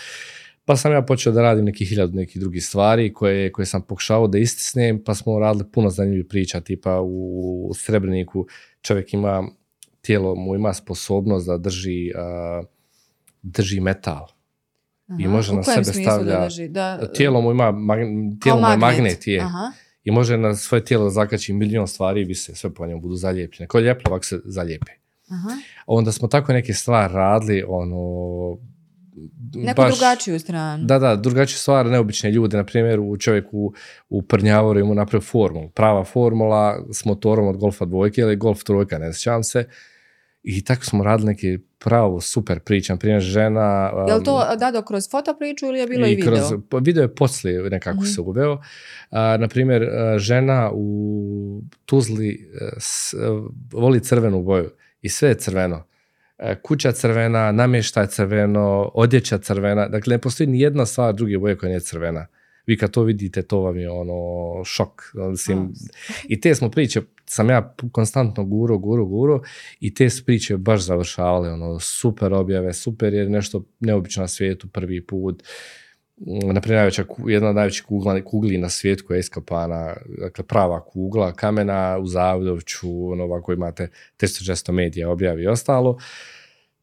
Pa sam ja počeo da radim neki hiljadu nekih drugih stvari koje, koje sam pokušavao da istisnem, pa smo radili puno zanimljivih priča, tipa u Srebreniku čovjek ima, tijelo mu ima sposobnost da drži, a, drži metal. Aha, i može na sebe stavlja- Da drži? da, Tijelo mu ima, kao tijelo mu je magnet, je. Aha. I može na svoje tijelo zakači milion stvari i se sve po njemu budu zalijepljene. Ko ljeplo, ovako se zalijepe. Aha. Onda smo tako neke stvari radili, ono... Neku drugačiju stranu. Da, da, drugačije stvari, neobične ljude, na primjer u čovjeku u Prnjavoru ima napravio formulu, prava formula s motorom od Golfa dvojke ili Golf trojka, ne sjećam se. I tako smo radili neke pravo super priče, na primjer žena... Je li um, to dado kroz fotopriču ili je bilo i, video? kroz, video je poslije nekako Mhm. se uveo. Na primjer, žena u Tuzli a, s- a, voli crvenu boju i sve je crveno. E, Kuća crvena, namještaj crveno, odjeća crvena. Dakle, ne postoji ni jedna stvar druge boje koja nije crvena. Vi kad to vidite, to vam je ono šok. Mislim, I te smo priče, sam ja konstantno guro, guro, guro i te su priče baš završavale, ono, super objave, super je nešto neobično na svijetu prvi put. Mm, Naprimjer, najveća, jedna od najvećih kugla, kugli na svijetu koja je iskopana, dakle prava kugla, kamena u Zavodovću, ono ovako imate 300 medija objavi i ostalo.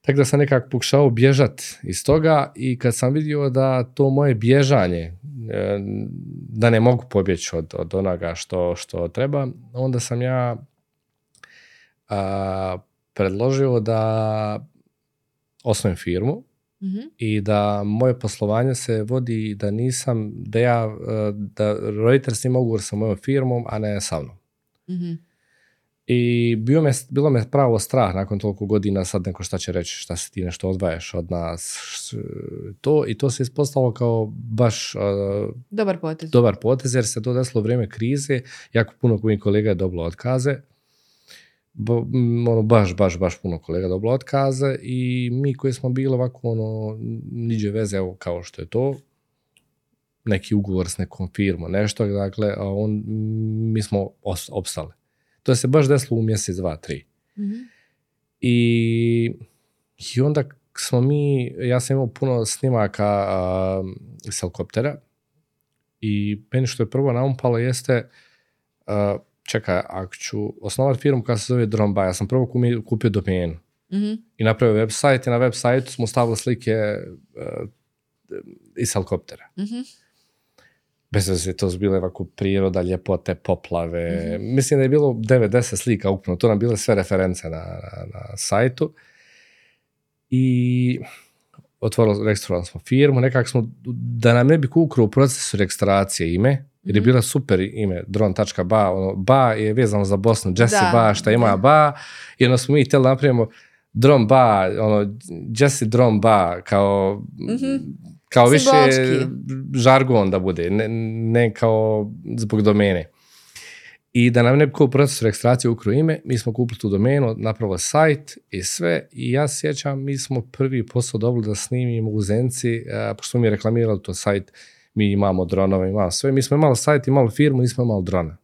Tako da sam nekako pokušao bježat iz toga i kad sam vidio da to moje bježanje, e, da ne mogu pobjeći od, od onoga što, što treba, onda sam ja a, predložio da osnovim firmu Mhm. i da moje poslovanje se vodi da nisam, da ja, e, da roditelj snima ugovor sa mojom firmom, a ne sa mnom. Mhm. I bio me, bilo me pravo strah nakon toliko godina, sad neko šta će reći, šta se ti nešto odvajaš od nas, to, i to se ispostavilo kao baš uh, Dobar potez. dobar potez, jer se to desilo u vrijeme krize, jako puno mojih kolega je dobilo otkaze, Bo, m, ono, baš, baš, baš puno kolega dobilo otkaze i mi koji smo bili ovako, ono, niđe veze, evo, kao što je to, neki ugovor s nekom firmom, nešto, dakle, a on, mi smo os, opstali. To se baš desilo u mjesec, dva, tri. Mhm. I, I onda smo mi, ja sam imao puno snimaka a, s helikoptera i meni što je prvo naumpalo jeste, a, čekaj, ako ću osnovati firmu koja se zove Drone Buy, ja sam prvo kupio domenu Mhm. i napravio web sajt i na web sajtu smo stavili slike a, iz helikoptera. Mhm. Bez veze, to su bile ovako priroda, ljepote, poplave. Mislim da je bilo 9-10 slika ukupno. To nam bile sve reference na, na, na sajtu. I otvorili, registrovali smo firmu. Nekako smo, da nam ne bi kukro u procesu registracije ime, jer je bila super ime, dron.ba, ono, ba je vezano za Bosnu, Jesse Da, ba, šta ima da. ba, i onda smo mi htjeli napravimo dron ba, ono, Jesse dron ba, kao, kao više Simbolički. žargon da bude, ne, ne kao zbog domene. I da nam ne bi ko u procesu registracije ukro ime, mi smo kupili tu domenu, napravili sajt i sve. I ja sjećam, mi smo prvi posao dobili da snimimo u Zenci, a, pošto smo mi reklamirali to sajt, mi imamo dronove, imamo sve. Mi smo imali sajt, imali firmu, nismo imali drona.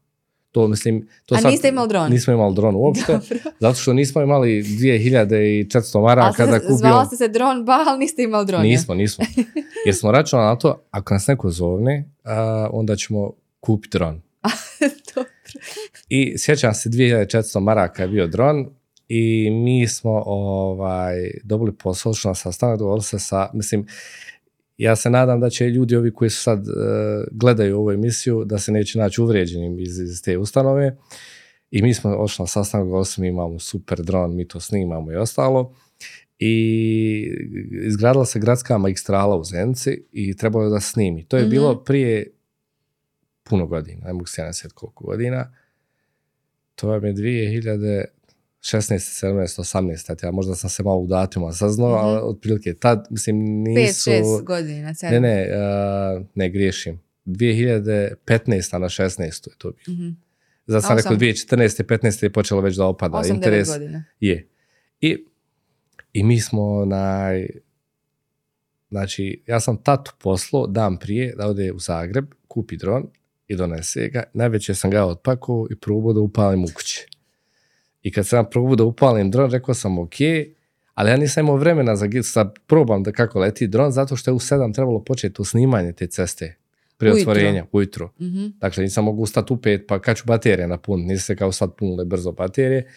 To mislim... To A niste imali dron? Nismo imali dron uopšte, *laughs* Dobro. zato što nismo imali 2400 A maraka sad da se- kupimo... zvala ste se dron ba, ali niste imali dron. Nismo, nismo. *laughs* Jer smo računali na to, ako nas neko zovne, a, onda ćemo kupiti dron. *laughs* Dobro. I sjećam se 2400 maraka je bio dron i mi smo ovaj, dobili posao, što na sastanak, dogovorili se sa, mislim, ja se nadam da će ljudi ovi koji su sad e, gledaju ovu emisiju, da se neće naći uvrijeđenim iz, iz te ustanove. I mi smo ošli na sastanak, mi imamo super dron, mi to snimamo i ostalo. I izgradila se gradska magistrala u Zenci i trebalo je da snimi. To je Mhm. bilo prije puno godina, ne mogu se koliko godina. To vam je 2016, 17, 18, ja možda sam se malo u datuma saznao, Mhm. ali otprilike tad, mislim, 5, nisu... 6 godina, Ne, 7. ne, uh, ne griješim. 2015. na 16. je to bilo. Mhm. Zato sam rekao Osam. 2014. 15. je počelo već da opada 8, 9 interes. godina. Je. I, I mi smo onaj, znači, ja sam tatu poslao dan prije da ode u Zagreb, kupi dron i donese ga. Najveće sam ga otpakao i probao da upalim u kući. I kad sam probao da upalim dron, rekao sam ok, ali ja nisam imao vremena za sad probam da kako leti dron, zato što je u 7 trebalo početi to snimanje te ceste prije Ujutro. otvorenja, ujutro. Mhm. Dakle, nisam mogu stati u pet, pa kad ću baterije napuniti, nisu se kao sad punile brzo baterije.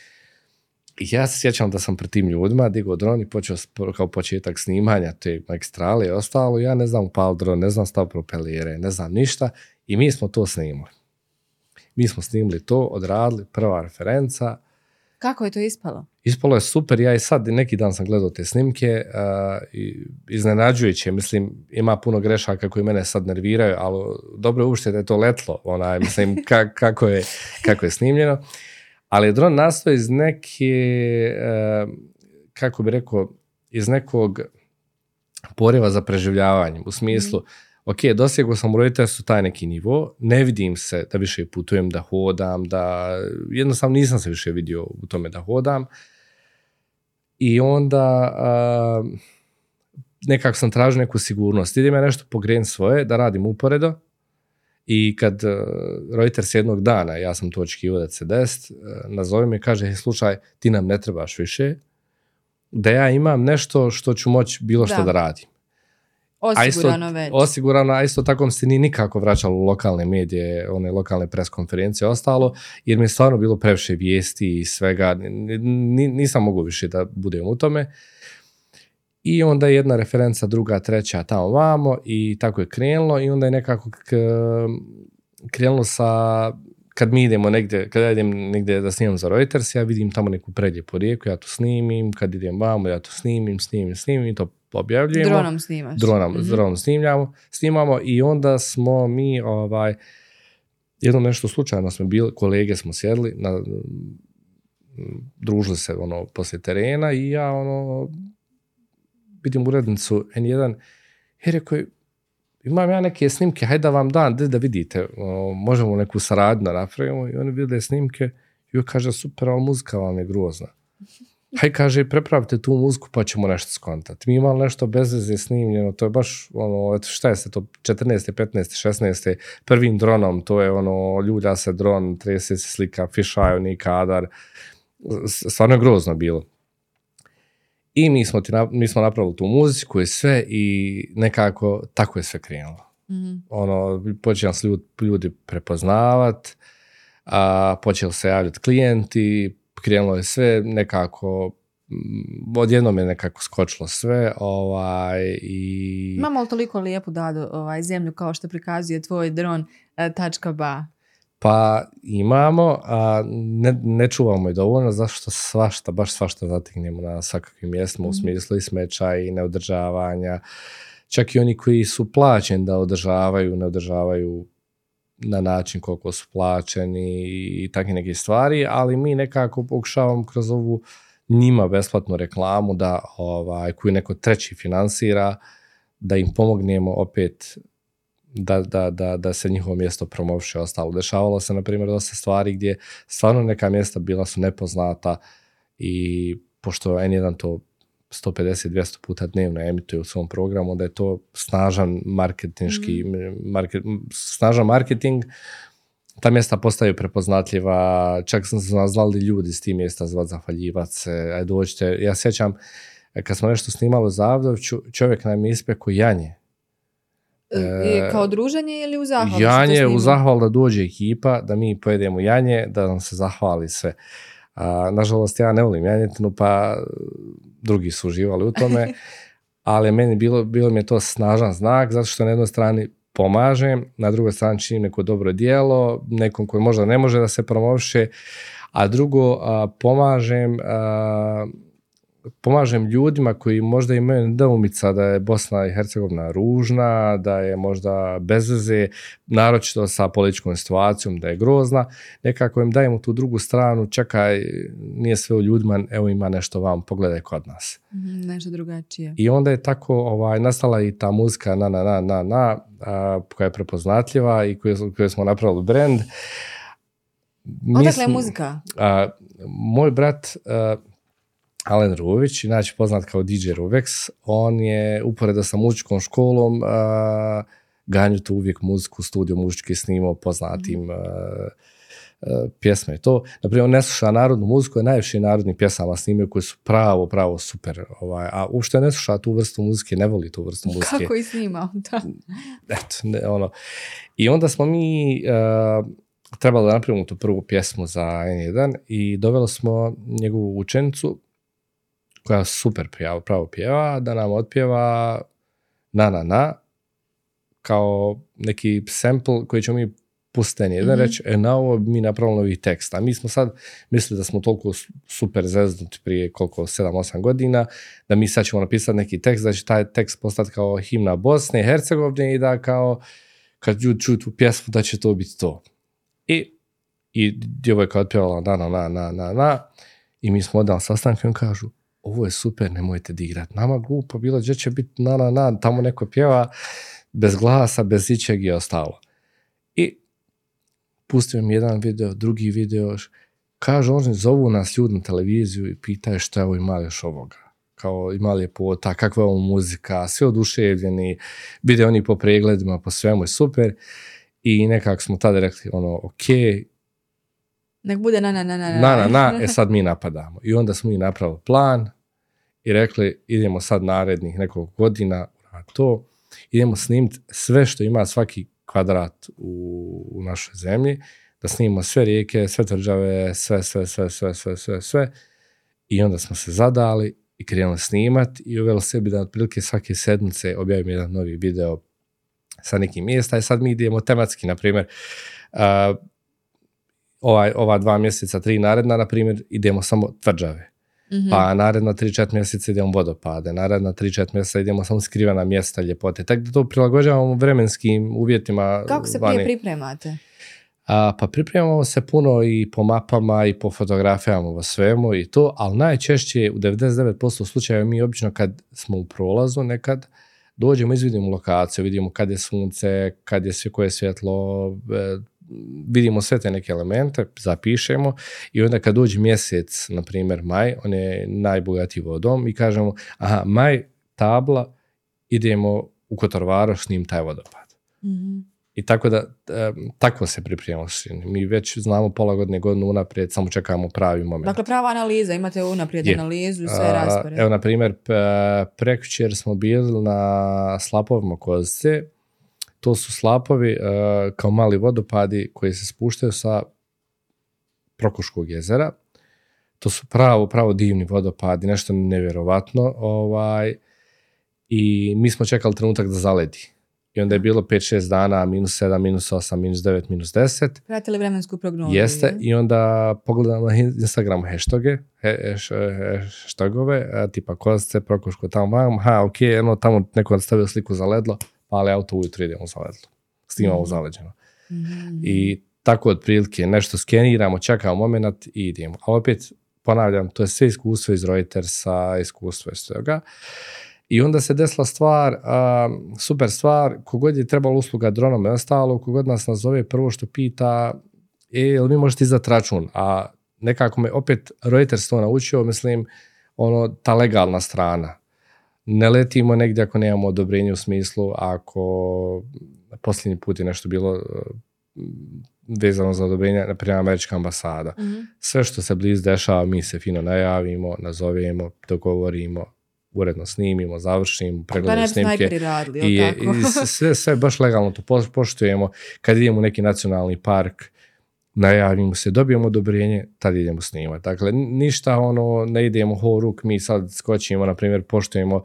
I ja se sjećam da sam pred tim ljudima digao dron i počeo kao početak snimanja te magistrale i ostalo. Ja ne znam upal dron, ne znam stav propelire, ne znam ništa. I mi smo to snimali. Mi smo snimili to, odradili, prva referenca. Kako je to ispalo? Ispalo je super, ja i sad neki dan sam gledao te snimke, uh, i iznenađujuće, mislim, ima puno grešaka koji mene sad nerviraju, ali dobro je uopšte da je to letlo, onaj, mislim, *laughs* ka- kako, je, kako je snimljeno. Ali dron nastoji iz neke, uh, kako bi rekao, iz nekog poriva za preživljavanjem, u smislu, ok, dosegao sam u roditeljstvu taj neki nivo, ne vidim se da više putujem, da hodam, da jednostavno nisam se više vidio u tome da hodam. I onda a, nekako sam tražio neku sigurnost. Idem ja nešto pogrenuti svoje, da radim uporedo. I kad uh, Reuters jednog dana, ja sam to očekivao da se desiti, uh, nazove me i kaže, "Hej, slušaj, ti nam ne trebaš više, da ja imam nešto što ću moći bilo što Da. da radim. A isto- Osigurano već. Osigurano, a isto tako mi se ni nikako vraćalo u lokalne medije, one lokalne pres konferencije i ostalo, jer mi je stvarno bilo previše vijesti i svega, Ni- ni- nisam mogao više da budem u tome. I onda jedna referenca, druga, treća, tamo vamo i tako je krenulo i onda je nekako k- krenulo sa, kad mi idemo negdje, kad ja idem negdje da snimam za Reuters, ja vidim tamo neku prelijepu rijeku, ja to snimim, kad idem vamo, ja to snimim, snimim, snimim i to objavljujemo Dronom snimaš. dronom, Mhm. s dronom snimljamo, snimamo i onda smo mi ovaj jedno nešto slučajno smo bili, kolege smo sjedli, na, družili se ono poslije terena i ja ono vidim urednicu N1 i rekao je, imam ja neke snimke, hajde da vam dam, da, vidite, ono, možemo neku saradnju napravimo i oni vide snimke i kaže, super, ali muzika vam je grozna. Haj kaže, prepravite tu muziku pa ćemo nešto skontati. Mi imali nešto bez veze snimljeno, to je baš, ono, eto, šta je se to, 14. 15. 16. prvim dronom, to je ono, ljulja se dron, trese se slika, fišaju ni kadar, stvarno je grozno bilo. I mi smo, ti, mi smo napravili tu muziku i sve i nekako tako je sve krenulo. Mhm. Ono, počeli se ljudi, ljudi prepoznavat, a, počeli se javljati klijenti, krenulo je sve nekako, mm, odjednom je nekako skočilo sve, ovaj, i... Imamo li toliko lijepu dadu ovaj, zemlju kao što prikazuje tvoj dron e, tačka ba? Pa imamo, a ne, ne čuvamo je dovoljno, zašto svašta, baš svašta zatignemo na svakakvim mjestima u Mhm. smislu i smeća i neodržavanja. Čak i oni koji su plaćeni da održavaju, ne održavaju na način koliko su plaćeni i takve neke stvari, ali mi nekako pokušavamo kroz ovu njima besplatnu reklamu da ovaj, koju neko treći finansira, da im pomognemo opet da, da, da, da se njihovo mjesto promoviše ostalo. Dešavalo se, na primjer, dosta stvari gdje stvarno neka mjesta bila su nepoznata i pošto N1 to 150-200 puta dnevno emituje u svom programu, da je to snažan marketinški, market, snažan marketing, ta mjesta postaju prepoznatljiva, čak sam se znali ljudi s tim mjesta zvat zahvaljivat se, aj dođite. Ja sjećam, kad smo nešto snimali u Zavdovću, čovjek nam je ispekao janje. E, kao druženje ili u zahvalu? Janje, u snimamo? zahval da dođe ekipa, da mi pojedemo janje, da nam se zahvali sve. A, nažalost, ja ne volim janjetinu, pa drugi su uživali u tome, *laughs* ali meni bilo, bilo mi je to snažan znak, zato što na jednoj strani pomažem, na drugoj strani činim neko dobro dijelo, nekom koji možda ne može da se promoviše, a drugo, a, pomažem a, pomažem ljudima koji možda imaju nedoumica da je Bosna i Hercegovina ružna, da je možda bez veze, naročito sa političkom situacijom, da je grozna, nekako im dajemo tu drugu stranu, čekaj, nije sve u ljudima, evo ima nešto vam, pogledaj kod nas. Mhm, Nešto drugačije. I onda je tako ovaj, nastala i ta muzika na, na, na, na, na, a, koja je prepoznatljiva i koju, koju smo napravili brand. Odakle je muzika? a, moj brat a, Alen Ruvić, inače poznat kao DJ Ruvex, on je uporedo sa muzičkom školom a, ganju tu uvijek muziku, studio muzički snimao poznatim a, a, pjesme i to. Naprimjer, on ne sluša narodnu muziku, je najviše narodnih pjesama snimio koji su pravo, pravo super. Ovaj, a uopšte ne sluša tu vrstu muzike, ne voli tu vrstu muzike Kako je snimao? *laughs* Da. eto, ne, ono. I onda smo mi uh, trebali da napravimo tu prvu pjesmu za N1 i doveli smo njegovu učenicu koja super pjeva, pravo pjeva, da nam otpjeva na na na kao neki sample koji ćemo mi pustiti N1 Mhm. reći, e na ovo mi napravili novi tekst. A mi smo sad mislili da smo toliko super zeznuti prije koliko, 7-8 godina, da mi sad ćemo napisati neki tekst, da će taj tekst postati kao himna Bosne i Hercegovine i da kao kad ljudi čuju tu pjesmu da će to biti to. I, i djevojka je otpjevala na, na, na, na, na, na, i mi smo odali sastanak i on kažu, ovo je super, nemojte digrat. Nama glupo bilo, gdje će biti na, na, na, tamo neko pjeva bez glasa, bez ičeg i ostalo. I pustio mi jedan video, drugi video, kažu oni zovu nas ljudi na televiziju i pitaju šta je ovo ima li još ovoga kao ima li ljepota, kakva je ovo muzika, svi oduševljeni, vide oni po pregledima, po svemu je super i nekako smo tada rekli ono, ok, Nek bude na na na na na, na, na, e sad mi napadamo. I onda smo mi napravili plan i rekli idemo sad narednih nekoliko godina na to, idemo snimiti sve što ima svaki kvadrat u, u našoj zemlji, da snimimo sve rijeke, sve tvrđave, sve, sve, sve, sve, sve, sve, sve. I onda smo se zadali i krenuli snimat i uveli sebi da otprilike svake sedmice objavim jedan novi video sa nekim mjesta i sad mi idemo tematski, na primjer, uh, ovaj, ova dva mjeseca, tri naredna, na primjer, idemo samo tvrđave. Mhm. Pa naredna 3-4 mjeseca idemo vodopade, naredna 3-4 mjeseca idemo samo skrivena mjesta ljepote. Tako da to prilagođavamo vremenskim uvjetima. Kako se vani. prije pripremate? A, pa pripremamo se puno i po mapama i po fotografijama o svemu i to, ali najčešće u 99% slučajeva mi obično kad smo u prolazu nekad dođemo, izvidimo lokaciju, vidimo kad je sunce, kad je sve koje je svjetlo, e, vidimo sve te neke elemente, zapišemo i onda kad dođe mjesec, na primjer maj, on je najbogatiji vodom i kažemo, aha, maj, tabla, idemo u Kotorvaroš, snim taj vodopad. Mhm. I tako da, tako se pripremamo. Mi već znamo pola godine, godinu unaprijed, samo čekamo pravi moment. Dakle, prava analiza, imate unaprijed Je. analizu, sve A, raspored. Evo, na primjer, p- prekjučer smo bili na slapovima Kozice. To su slapovi e, kao mali vodopadi koji se spuštaju sa Prokuškog jezera. To su pravo, pravo divni vodopadi, nešto nevjerovatno. Ovaj, I mi smo čekali trenutak da zaledi. I onda je bilo 5-6 dana, minus 7, minus 8, minus 9, minus 10. Pratili vremensku prognozu. Jeste, je? i onda pogledam na Instagramu hashtage, he, hash, hashtagove, a, tipa Kozice, Prokuško, tamo, vam, ha, ok, eno, tamo neko stavio sliku za ledlo, pali auto ujutro idemo za ledlo. Snimamo Mhm. zaleđeno. Mhm. I tako otprilike nešto skeniramo, čekamo moment i idemo. Ali opet, ponavljam, to je sve iskustvo iz Reutersa, iskustvo iz toga. I onda se desila stvar, a, super stvar, kogod je trebalo usluga dronom i ostalo, kogod nas nazove, prvo što pita, e, jel mi možete izdati račun? A nekako me opet Reuters to naučio, mislim, ono, ta legalna strana. Ne letimo negdje ako nemamo odobrenje u smislu, ako posljednji put je nešto bilo e, vezano za odobrenje, na primjer američka ambasada. Mhm. Sve što se blizu dešava, mi se fino najavimo, nazovemo, dogovorimo, uredno snimimo, završimo, ne pregledamo snimke. radili, I, i sve, sve baš legalno to po- poštujemo. Kad idemo u neki nacionalni park, najavimo se, dobijemo odobrenje, tad idemo snimati. Dakle, ništa ono, ne idemo ho ruk, mi sad skočimo, na primjer, poštujemo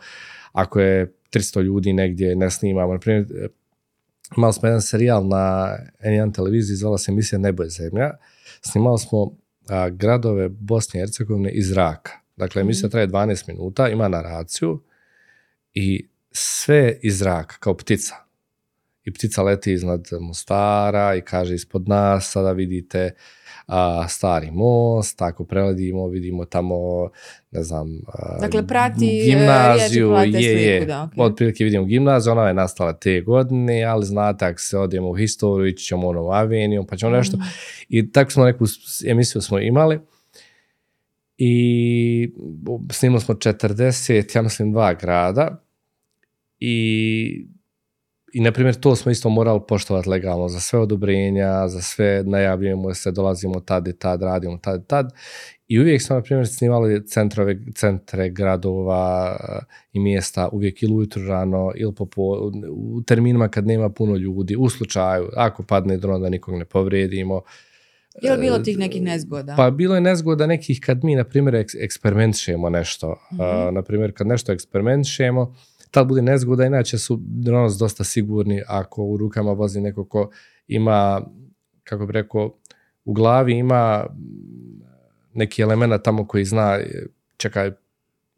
ako je 300 ljudi negdje, ne snimamo. Na primjer, e, imali smo jedan serijal na N1 televiziji, zvala se emisija Nebo je zemlja. Snimali smo a, gradove Bosne i Hercegovine iz zraka. Dakle, emisija Mhm. traje 12 minuta, ima naraciju i sve iz zraka, kao ptica. I ptica leti iznad Mostara i kaže ispod nas, sada vidite a, stari most, ako preledimo, vidimo tamo, ne znam, a, Dakle, prati, e, gimnaziju, riječi je, je, sliku, da, ok. otprilike vidimo gimnaziju, ona je nastala te godine, ali znate, ako se odemo u historiju, ići ćemo onom avenijom, pa ćemo nešto, Mhm. i tako smo neku emisiju smo imali i snimali smo 40, ja mislim, dva grada i i na primjer to smo isto morali poštovati legalno za sve odobrenja, za sve najavljujemo se, dolazimo tad i tad, radimo tad i tad. I uvijek smo, na primjer, snimali centrove, centre gradova eh, i mjesta uvijek ili ujutro rano ili popo, u terminima kad nema puno ljudi, u slučaju, ako padne dron da nikog ne povrijedimo. Je li bilo tih nekih nezgoda? Pa bilo je nezgoda nekih kad mi, na primjer, eks, eksperimentišemo nešto. Mhm. A, na primjer, kad nešto eksperimentišemo, tad bude nezgoda, inače su dronovi dosta sigurni ako u rukama vozi neko ko ima, kako bi rekao, u glavi ima neki element tamo koji zna, čekaj,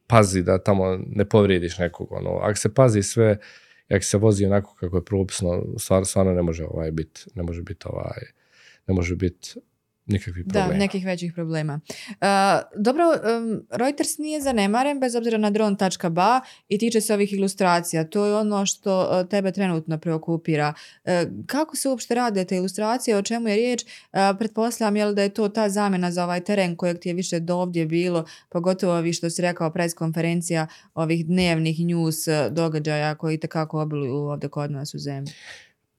pazi da tamo ne povrijediš nekog. Ono. Ako se pazi sve, ako se vozi onako kako je propisno, stvar, stvarno ne može ovaj biti, ne može biti ovaj, ne može biti nikakvih Da, problema. nekih većih problema. Uh, dobro, um, Reuters nije zanemaren bez obzira na dron.ba i tiče se ovih ilustracija. To je ono što uh, tebe trenutno preokupira. Uh, kako se uopšte rade te ilustracije, o čemu je riječ? Uh, pretpostavljam jel, da je to ta zamjena za ovaj teren kojeg ti je više do ovdje bilo, pogotovo ovi što si rekao preskonferencija ovih dnevnih news uh, događaja koji tekako obiluju ovdje kod nas u zemlji.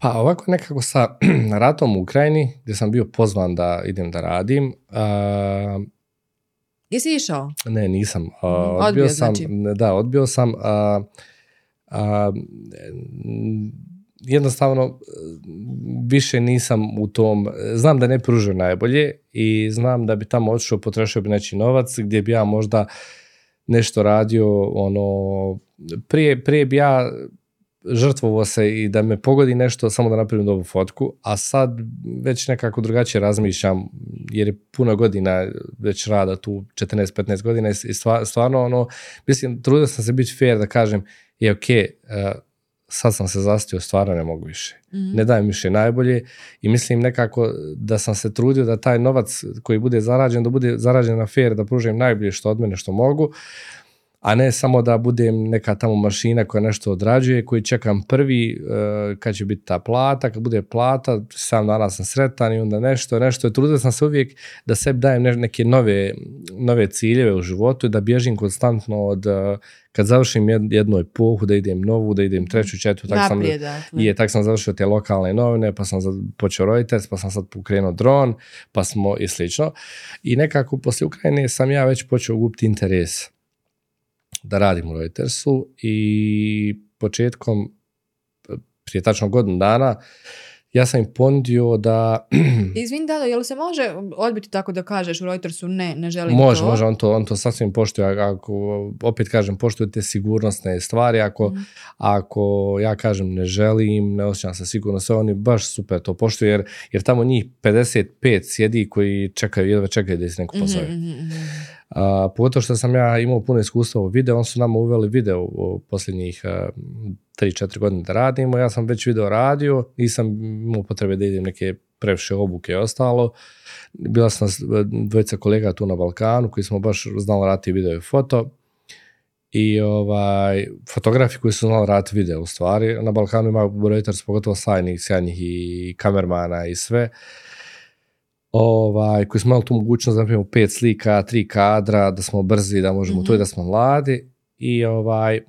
Pa ovako nekako sa *clears throat* ratom u Ukrajini, gdje sam bio pozvan da idem da radim, a, Jesi išao? ne, nisam. Mhm, odbio, odbio, sam, znači. da, odbio sam, m, jednostavno više nisam u tom, znam da ne pružaju najbolje i znam da bi tamo otišao, potrošio bi neći novac, gdje bi ja možda nešto radio, ono, prije, prije bi ja žrtvovao se i da me pogodi nešto samo da napravim dobru fotku, a sad već nekako drugačije razmišljam jer je puno godina već rada tu 14-15 godina i stva- stvarno ono, mislim, trudio sam se biti fair da kažem je ok, uh, sad sam se zastio, stvarno ne mogu više. Mhm. Ne dajem više najbolje i mislim nekako da sam se trudio da taj novac koji bude zarađen, da bude zarađen na fair, da pružim najbolje što od mene što mogu, a ne samo da budem neka tamo mašina koja nešto odrađuje, koji čekam prvi uh, kad će biti ta plata, kad bude plata, sam danas sam sretan i onda nešto, nešto. Trudio sam se uvijek da sebi dajem neke nove, nove ciljeve u životu i da bježim konstantno od uh, kad završim jednu epohu, da idem novu, da idem treću, četvrtu, tako sam, je, tak sam završio te lokalne novine, pa sam počeo Reuters, pa sam sad pokrenuo dron, pa smo i slično. I nekako poslije Ukrajine sam ja već počeo gubiti interes da radim u Reutersu i početkom, prije tačno godinu dana, ja sam im ponudio da... *clears throat* Izvin, da, jel se može odbiti tako da kažeš u Reutersu ne, ne želim može, to? Može, on to, on to sasvim poštuje. Ako, opet kažem, poštujete sigurnosne stvari. Ako, mm. ako ja kažem ne želim, ne osjećam se sigurno, sve oni baš super to poštuju, jer, jer tamo njih 55 sjedi koji čekaju, jedva čekaju da se neko mhm, pozove. Mm-hmm. A, pogotovo što sam ja imao puno iskustva u video, on su nama uveli video u posljednjih 3-4 godine da radimo, ja sam već video radio, nisam imao potrebe da idem neke previše obuke i ostalo. Bila sam dvojica kolega tu na Balkanu koji smo baš znali raditi video i foto i ovaj, fotografi koji su znali raditi video u stvari. Na Balkanu ima Reuters pogotovo sajnih, sjajnih i kamermana i sve ovaj, koji smo imali tu mogućnost da napravimo pet slika, tri kadra, da smo brzi, da možemo to i da smo mladi. I ovaj,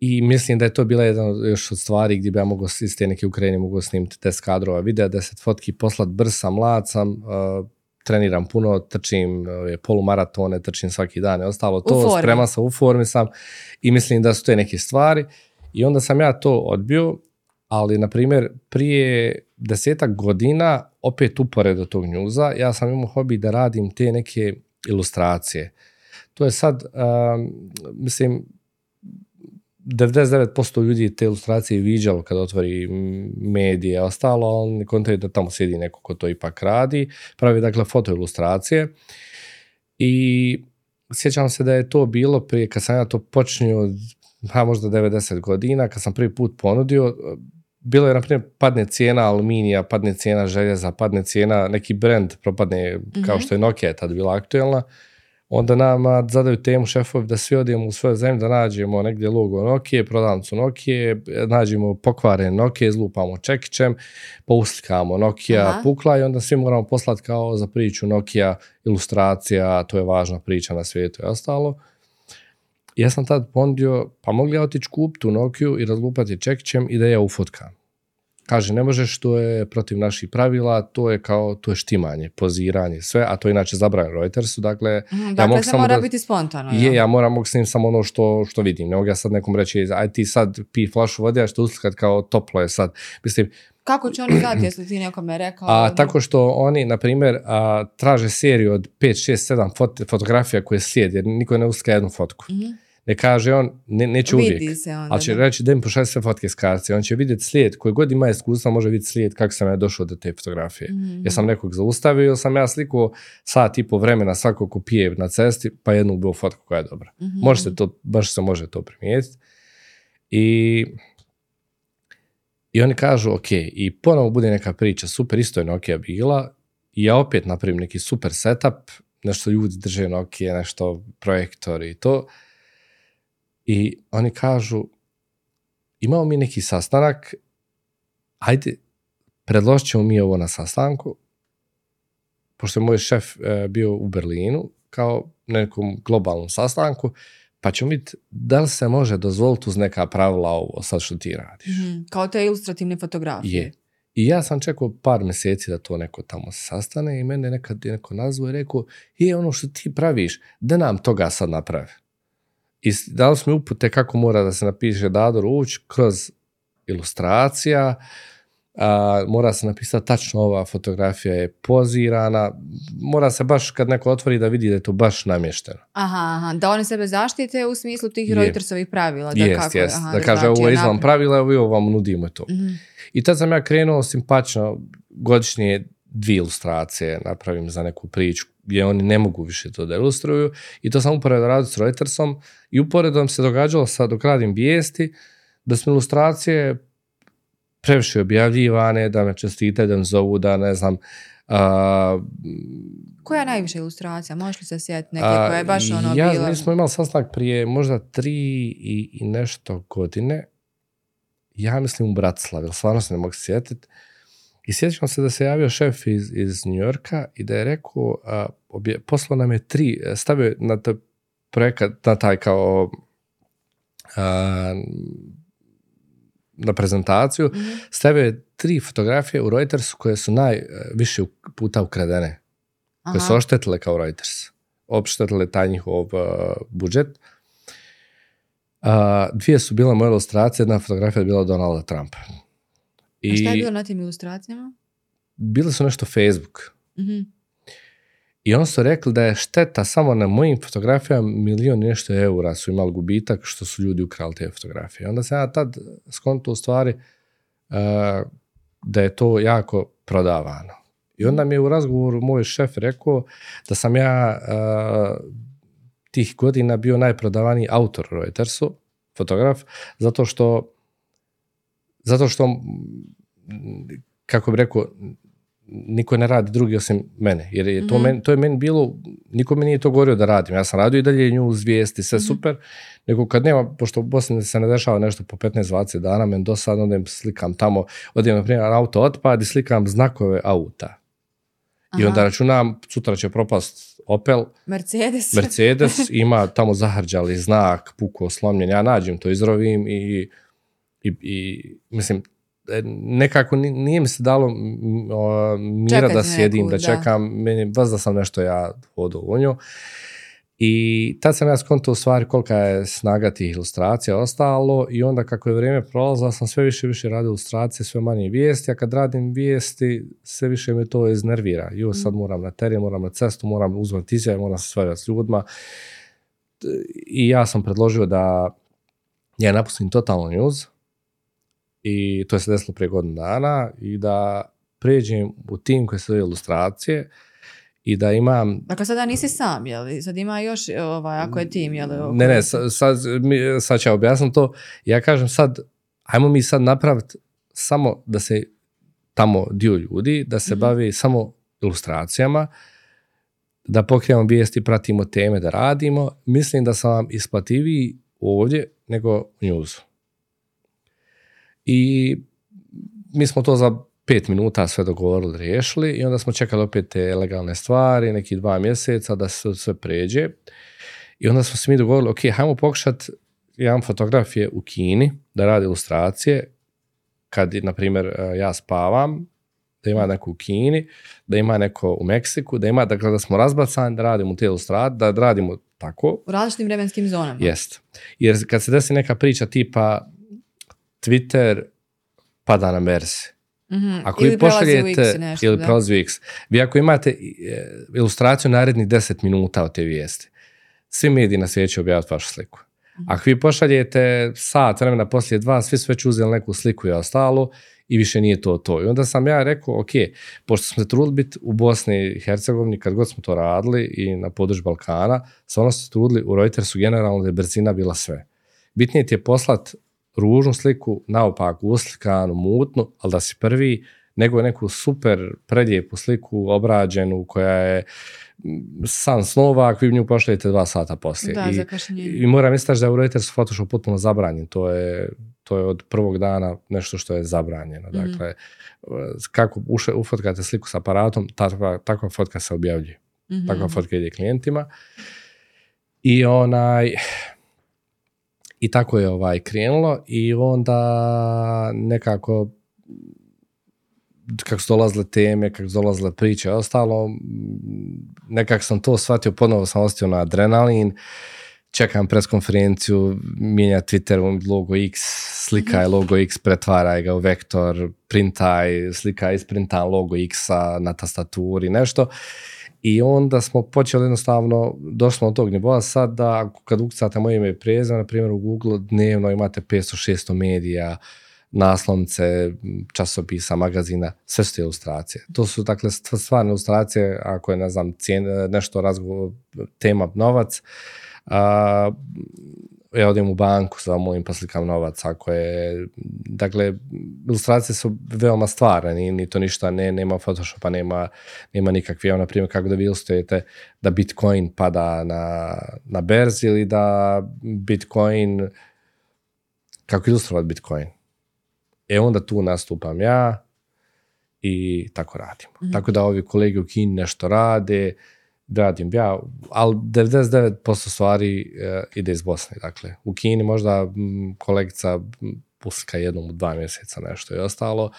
i mislim da je to bila jedna još od stvari gdje bi ja mogao iz te neke Ukrajine mogao snimiti test kadrova videa, deset fotki poslat, brz sam, mlad sam, uh, treniram puno, trčim uh, polumaratone, trčim svaki dan i ostalo to, spreman sam, u formi sam i mislim da su te neke stvari. I onda sam ja to odbio, ali na primjer prije desetak godina, opet uporedo tog njuza, ja sam imao hobi da radim te neke ilustracije. To je sad, um, mislim, 99% ljudi te ilustracije viđalo kad otvori medije ostalo, ne kontaju da tamo sjedi neko ko to ipak radi. Pravi dakle foto ilustracije. I sjećam se da je to bilo prije kad sam ja to počinio, pa možda 90 godina, kad sam prvi put ponudio, bilo je, na primjer, padne cijena aluminija, padne cijena željeza, padne cijena, neki brand propadne, kao mhm. što je Nokia tad bila aktuelna, onda nama zadaju temu šefovi da svi odemo u svoje zemlje, da nađemo negdje logo Nokia, prodavnicu Nokia, nađemo pokvaren Nokia, izlupamo čekićem, pouslikamo Nokia Aha. pukla i onda svi moramo poslati kao za priču Nokia ilustracija, to je važna priča na svijetu i ostalo. Ja sam tad pondio, pa mogli ja otići kupiti u Nokiju i razlupati čekićem i da ja ufotkam. Kaže, ne možeš, to je protiv naših pravila, to je kao, to je štimanje, poziranje, sve, a to je inače zabranjeno Reutersu, dakle... Mm, dakle, ja se mora da, biti spontano. Je, ja moram mogu snim samo ono što, što vidim, ne mogu ja sad nekom reći, aj ti sad pi flašu vode, a što uslikat kao toplo je sad. Mislim, kako će oni znati, jesli ti nekome rekao? A, tako što oni, na primjer, traže seriju od 5, 6, 7 fot fotografija koje slijede, jer niko ne uslika jednu fotku. Mm ne kaže on, ne, neće Vidi uvijek. Se onda, ali će da. reći da mi pošalje sve fotke s karce. On će vidjeti slijed, koji god ima iskustva može vidjeti slijed kako sam ja došao do te fotografije. Mm-hmm. Ja sam nekog zaustavio, sam ja sliku sat i po vremena svako ko pije na cesti, pa jednu bio fotku koja je dobra. Mm-hmm. Možete to, baš se može to primijetiti. I i oni kažu, ok, i ponovo bude neka priča, super, isto je Nokia bila, i ja opet napravim neki super setup, nešto ljudi drže Nokia, nešto projektor i to, i oni kažu, imamo mi neki sastanak, ajde, predložit ćemo mi ovo na sastanku, pošto je moj šef e, bio u Berlinu, kao nekom globalnom sastanku, pa ćemo vidjeti da li se može dozvoliti uz neka pravila ovo sad što ti radiš. mm Kao te ilustrativne fotografije. Je. I ja sam čekao par mjeseci da to neko tamo sastane i mene nekad je neko nazvao i rekao, je ono što ti praviš, da nam toga sad napravi i dali smo upute kako mora da se napiše Dado Ruć kroz ilustracija, a, mora se napisati tačno ova fotografija je pozirana, mora se baš kad neko otvori da vidi da je to baš namješteno. Aha, aha. da oni sebe zaštite u smislu tih Reutersovih pravila. Da, jest, kako, jest. Aha, da kaže ovo je izvan pravila, ovo vam nudimo to. Mhm. I tad sam ja krenuo simpačno godišnje dvije ilustracije napravim za neku priču gdje oni ne mogu više to da ilustruju i to sam uporedo radio s Reutersom i uporedo se događalo sad dok radim vijesti da su ilustracije previše objavljivane, da me čestite, da me zovu, da ne znam, A, Koja je najviša ilustracija? Možeš li se sjetiti neke koja je baš ono ja, bila? Mi smo imali sastanak prije možda tri i, i nešto godine. Ja mislim u Bratislavi, ali stvarno se ne mogu sjetiti. I sjećam se da se javio šef iz, iz New Yorka i da je rekao, a, obje, poslao nam je tri, stavio na taj projekat, na taj kao a, na prezentaciju, Mhm. stavio je tri fotografije u Reutersu koje su najviše puta ukradene, koje su Aha. oštetile kao Reuters. Oštetile taj njihov uh, budžet. A, dvije su bile moje ilustracije, jedna fotografija je bila Donalda Trumpa. I A šta je bilo na tim ilustracijama? bile su nešto Facebook. Mhm. I oni su rekli da je šteta samo na mojim fotografijama milion nešto eura su imali gubitak što su ljudi ukrali te fotografije. Onda sam ja tad skonto u stvari uh, da je to jako prodavano. I onda mi je u razgovoru moj šef rekao da sam ja uh, tih godina bio najprodavaniji autor Reutersu, fotograf, zato što zato što kako bi rekao niko ne radi drugi osim mene. Jer je to, Mhm. meni, to je meni bilo, niko mi nije to govorio da radim. Ja sam radio i dalje nju zvijesti, sve Mhm. super. Nego kad nema, pošto u Bosni se ne dešava nešto po 15-20 dana, meni dosadno odem slikam tamo, odem na primjer auto otpad i slikam znakove auta. I Aha. onda računam, sutra će propast Opel, Mercedes. *laughs* Mercedes ima tamo zahrđali znak, puko, slomljen, ja nađem to, izrovim i, i, i mislim, nekako ni- nije mi se dalo mira Čekati da sjedim, neku, da da. čekam, meni vas da sam nešto ja nju. I tad sam ja skontao u stvari kolika je snaga tih ilustracija ostalo i onda kako je vrijeme prolazilo sam sve više i više radio ilustracije, sve manje vijesti, a kad radim vijesti sve više me to iznervira. Jo, sad moram na teren, moram na cestu, moram uzmati izjave, moram se svađati s ljudima. I ja sam predložio da ja napustim totalno news i to je se desilo prije godinu dana i da pređem u tim koji se ilustracije i da imam Dakle, sada nisi sam, jel? Sad ima još, ovaj, ako je tim, jel? oko- Ne, ne, sad, sad, sad ću ja objasniti to. Ja kažem sad, ajmo mi sad napraviti samo da se tamo dio ljudi, da se Mhm. bavi samo ilustracijama, da pokrijemo vijesti, pratimo teme, da radimo. Mislim da sam vam isplativiji ovdje nego u newsu. I mi smo to za pet minuta sve dogovorili, riješili i onda smo čekali opet te legalne stvari, neki dva mjeseca da se sve pređe. I onda smo se mi dogovorili, ok, hajmo pokušati, jedan fotograf je u Kini da radi ilustracije, kad, na primjer, e, ja spavam, da ima neko u Kini, da ima neko u Meksiku, da ima, dakle, da smo razbacani, da radimo te ilustracije, da radimo tako, U različitim vremenskim zonama. Jest. Jer kad se desi neka priča tipa Twitter pada na Mersi. Mhm. Ako ili vi u pošaljete X nešto, ili da. prelazi u X, vi ako imate e, ilustraciju narednih 10 minuta od te vijesti, svi mediji na svijetu objaviti vašu sliku. Mhm. Ako vi pošaljete sat vremena poslije dva, svi su već uzeli neku sliku i ostalo i više nije to to. I onda sam ja rekao, ok, pošto smo se trudili biti u Bosni i Hercegovini, kad god smo to radili i na području Balkana, stvarno smo se trudili u Reutersu generalno da je brzina bila sve. Bitnije ti je poslat ružnu sliku, naopaku, uslikanu, mutnu, ali da si prvi, nego neku super prelijepu sliku obrađenu koja je mm, san snova, ako vi nju pošaljete dva sata poslije. Da, I, i moram istaći da je u Reutersu Photoshop potpuno zabranjen. To je, to je od prvog dana nešto što je zabranjeno. Mhm. Dakle, kako uše, ufotkate sliku s aparatom, takva, takva fotka se objavljuje. Mhm. Takva fotka ide klijentima. I onaj... I tako je ovaj krenulo i onda nekako kako su dolazile teme, kako su dolazile priče i ostalo, nekako sam to shvatio, ponovo sam ostio na adrenalin, čekam pres konferenciju, mijenja Twitter logo X, slikaj logo X, pretvaraj ga u vektor, printaj, slikaj, isprintam logo X-a na tastaturi, nešto. I onda smo počeli jednostavno, došli od tog nivoa sad da kad ukucate moje ime i prezime, na primjer u Google dnevno imate 500-600 medija, naslovnice, časopisa, magazina, sve su te ilustracije. To su dakle st- stvarne ilustracije, ako je, ne znam, cijen, nešto razgovor, tema novac, a, ja odem u banku, zamolim pa slikam novac, ako je, dakle, ilustracije su veoma stvarne, ni, ni to ništa, ne, nema Photoshopa, nema, nema nikakve, evo, na primjer, kako da vi ilustrujete da Bitcoin pada na, na berzi ili da Bitcoin, kako ilustrovati Bitcoin. E onda tu nastupam ja i tako radimo. Mhm. Tako da ovi kolege u Kini nešto rade, radim ja, ali 99% stvari e, ide iz Bosne. Dakle, u Kini možda kolegica m, puslika jednom u dva mjeseca nešto i ostalo,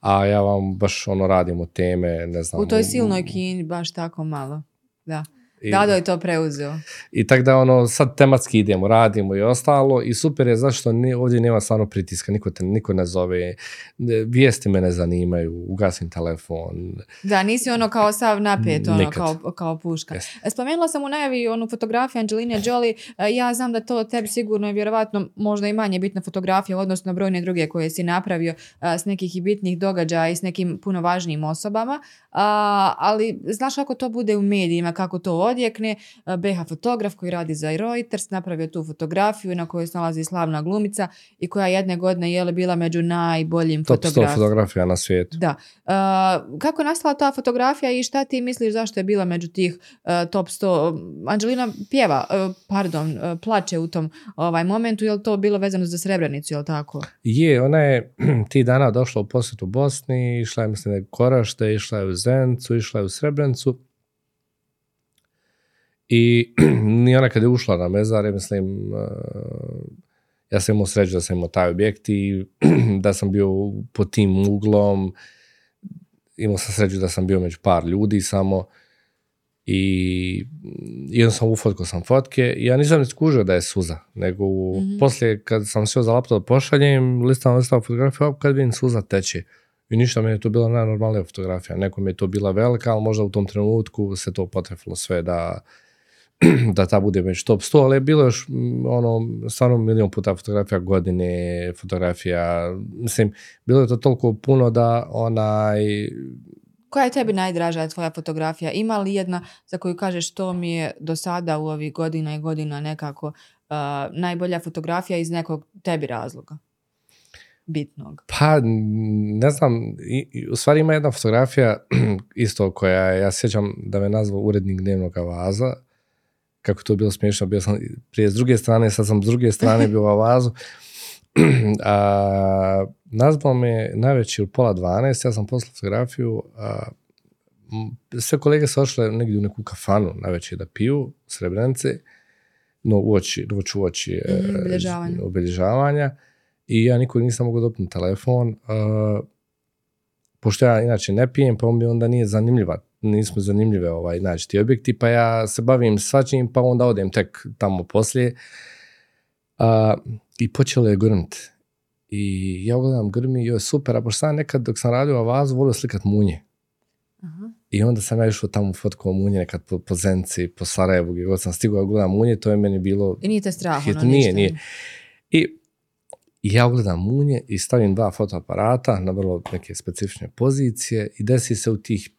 a ja vam baš ono radimo teme, ne znam. U toj silnoj Kini baš tako malo. Da. I- Dado je to preuzeo. I tako da ono, sad tematski idemo, radimo i ostalo i super je zašto ni, ovdje nema stvarno pritiska, niko te niko ne zove, ne- vijesti me ne zanimaju, ugasim telefon. Da, nisi ono kao sav napet, ono, Nikad. kao, kao puška. Jeste. E, Spomenula sam u najavi onu fotografiju Angeline Jolie. E, Ja znam da to tebi sigurno je vjerovatno možda i manje bitna fotografija na brojne druge koje si napravio a, s nekih i bitnih događaja i s nekim puno važnijim osobama. A, ali znaš kako to bude u medijima, kako to odjekne. A, BH fotograf koji radi za Reuters napravio tu fotografiju na kojoj se nalazi slavna glumica i koja jedne godine je bila među najboljim Top 100 fotografijama. fotografija na svijetu. Da. Uh, kako je nastala ta fotografija i šta ti misliš zašto je bila među tih uh, top 100? Anđelina pjeva, uh, pardon, plače u tom ovaj momentu, je li to bilo vezano za Srebrenicu, je li tako? Je, ona je *clears throat* ti dana došla u posjetu Bosni, išla je mislim da je Korašte, išla je u Zencu, išla je u Srebrenicu. I *clears throat* ni ona kad je ušla na mezare, mislim, uh, ja sam imao sreću da sam imao taj objekt i *clears throat* da sam bio pod tim uglom. Imao sam sreću da sam bio među par ljudi samo. I jednostavno ufotkao sam fotke i ja nisam ni skužio da je suza, nego Mhm. poslije kad sam sve za laptop pošaljem, listam listam fotografiju, kad vidim suza teče. I ništa, meni je to bila najnormalnija fotografija. Nekom je to bila velika, ali možda u tom trenutku se to potrefilo sve da, *clears throat* da ta bude među top 100, ali je bilo još ono, stvarno milion puta fotografija godine, fotografija, mislim, bilo je to toliko puno da onaj, Koja je tebi najdraža tvoja fotografija? Ima li jedna za koju kažeš to mi je do sada u ovih godina i godina nekako uh, najbolja fotografija iz nekog tebi razloga? Bitnog. Pa, ne znam, i, i- u stvari ima jedna fotografija *clears throat* isto koja, ja sjećam da me nazvao urednik dnevnog vaza, kako to bilo smiješno, bio sam prije s druge strane, sad sam s druge strane bio u avazu. *clears throat* a, nazvao me najveći u pola 12, ja sam poslao fotografiju, a, sve kolege su ošle negdje u neku kafanu najveće da piju, srebrenice, no uoči, uoči, uoči e, Mhm, obilježavanja. obilježavanja i ja nikog nisam mogao dopnuti telefon. Uh, pošto ja inače ne pijem, pa mi onda nije zanimljiva, nismo zanimljive ovaj, znači, ti objekti, pa ja se bavim svačim, pa onda odem tek tamo poslije. Uh, I počelo je grmt. I ja gledam grmi, joj super, a pošto sam nekad dok sam radio Avazu, volio slikat munje. Aha. I onda sam ja išao tamo fotko munje nekad po, po Zenci, po Sarajevu, gdje god sam stigao da gledam munje, to je meni bilo I nije te strah, ono, nije, nije. I i ja ugledam munje i stavim dva fotoaparata na vrlo neke specifične pozicije i desi se u tih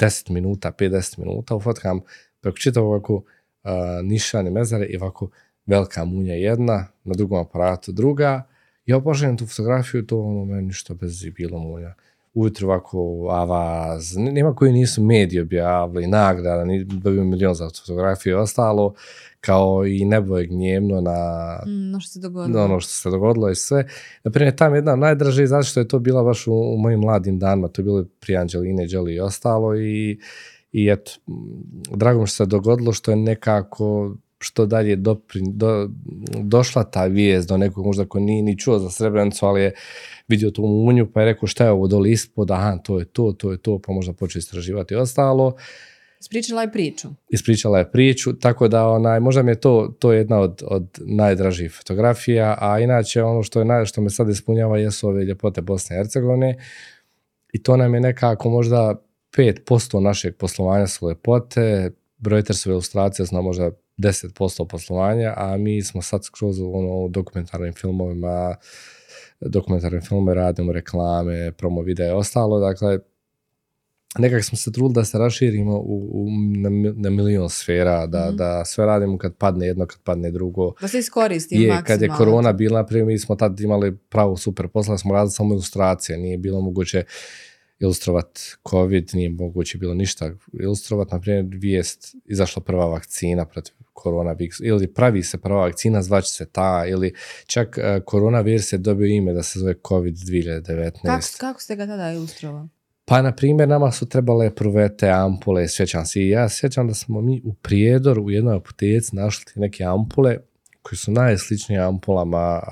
10 minuta, 50 minuta, ufotkam preko čitavog ovako uh, nišane mezare i ovako velika munja jedna, na drugom aparatu druga. Ja pošaljem tu fotografiju, to ono meni ništa bez bilo munja. Ujutro ovako avaz, nema koji nisu mediji objavili, nagrada, ni dobio milion za fotografiju i ostalo, kao i nebo je gnjevno na Mm, no što se dogodilo. ono što se dogodilo i sve. Naprimjer, tam jedna od najdražih, zato što je to bila baš u, u mojim mladim danima, to je bilo prije Anđeline Jolie i ostalo i, i eto, drago mi što se dogodilo što je nekako što dalje dopri, do, došla ta vijest do nekog možda ko nije ni čuo za Srebrenicu, ali je vidio tu munju pa je rekao šta je ovo dole ispod, aha, to je to, to je to, pa možda počeo istraživati i ostalo Ispričala je priču. ispričala je priču, tako da onaj, možda mi je to, to je jedna od, od najdražih fotografija, a inače ono što, je naj, što me sad ispunjava jesu ove ljepote Bosne i Hercegovine i to nam je nekako možda 5% našeg poslovanja su Reutersove ilustracije su nam možda 10% poslovanja, a mi smo sad skroz ono, u dokumentarnim filmovima, dokumentarne filmove radimo, reklame, promo videa i ostalo, dakle, nekako smo se trudili da se raširimo u, u, na, na milion sfera, da, Mhm. da sve radimo kad padne jedno, kad padne drugo. Da se iskoristi Je, maksimalno. kad je korona bila, na primjer, mi smo tad imali pravo super posla, smo radili samo ilustracije, nije bilo moguće ilustrovat COVID, nije moguće bilo ništa ilustrovat, na primjer, vijest, izašla prva vakcina protiv koronavirus, ili pravi se prva vakcina, zvaće se ta, ili čak uh, koronavirus je dobio ime da se zove COVID 2019. Kako, kako ste ga tada ilustrovali? Pa, na primjer, nama su trebale pruvete, ampule, sjećam se. I ja sjećam da smo mi u Prijedoru u jednoj apoteci našli neke ampule koje su najsličnije ampulama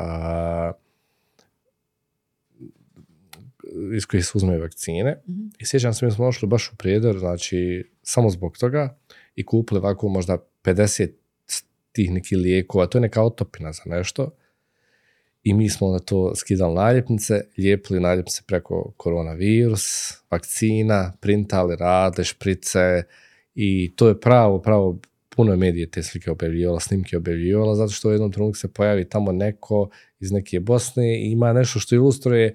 iz kojih se uzmeju vakcine. Mhm. I sjećam se, mi smo došli baš u Prijedor, znači, samo zbog toga i kupili ovako možda 50 tih nekih lijekova. To je neka otopina za nešto. I mi smo na to skidali naljepnice, lijepili naljepnice preko koronavirus, vakcina, printali, radili, šprice i to je pravo, pravo, puno je medije te slike objavljivala, snimke objavljivala, zato što u jednom trenutku se pojavi tamo neko iz neke Bosne i ima nešto što ilustruje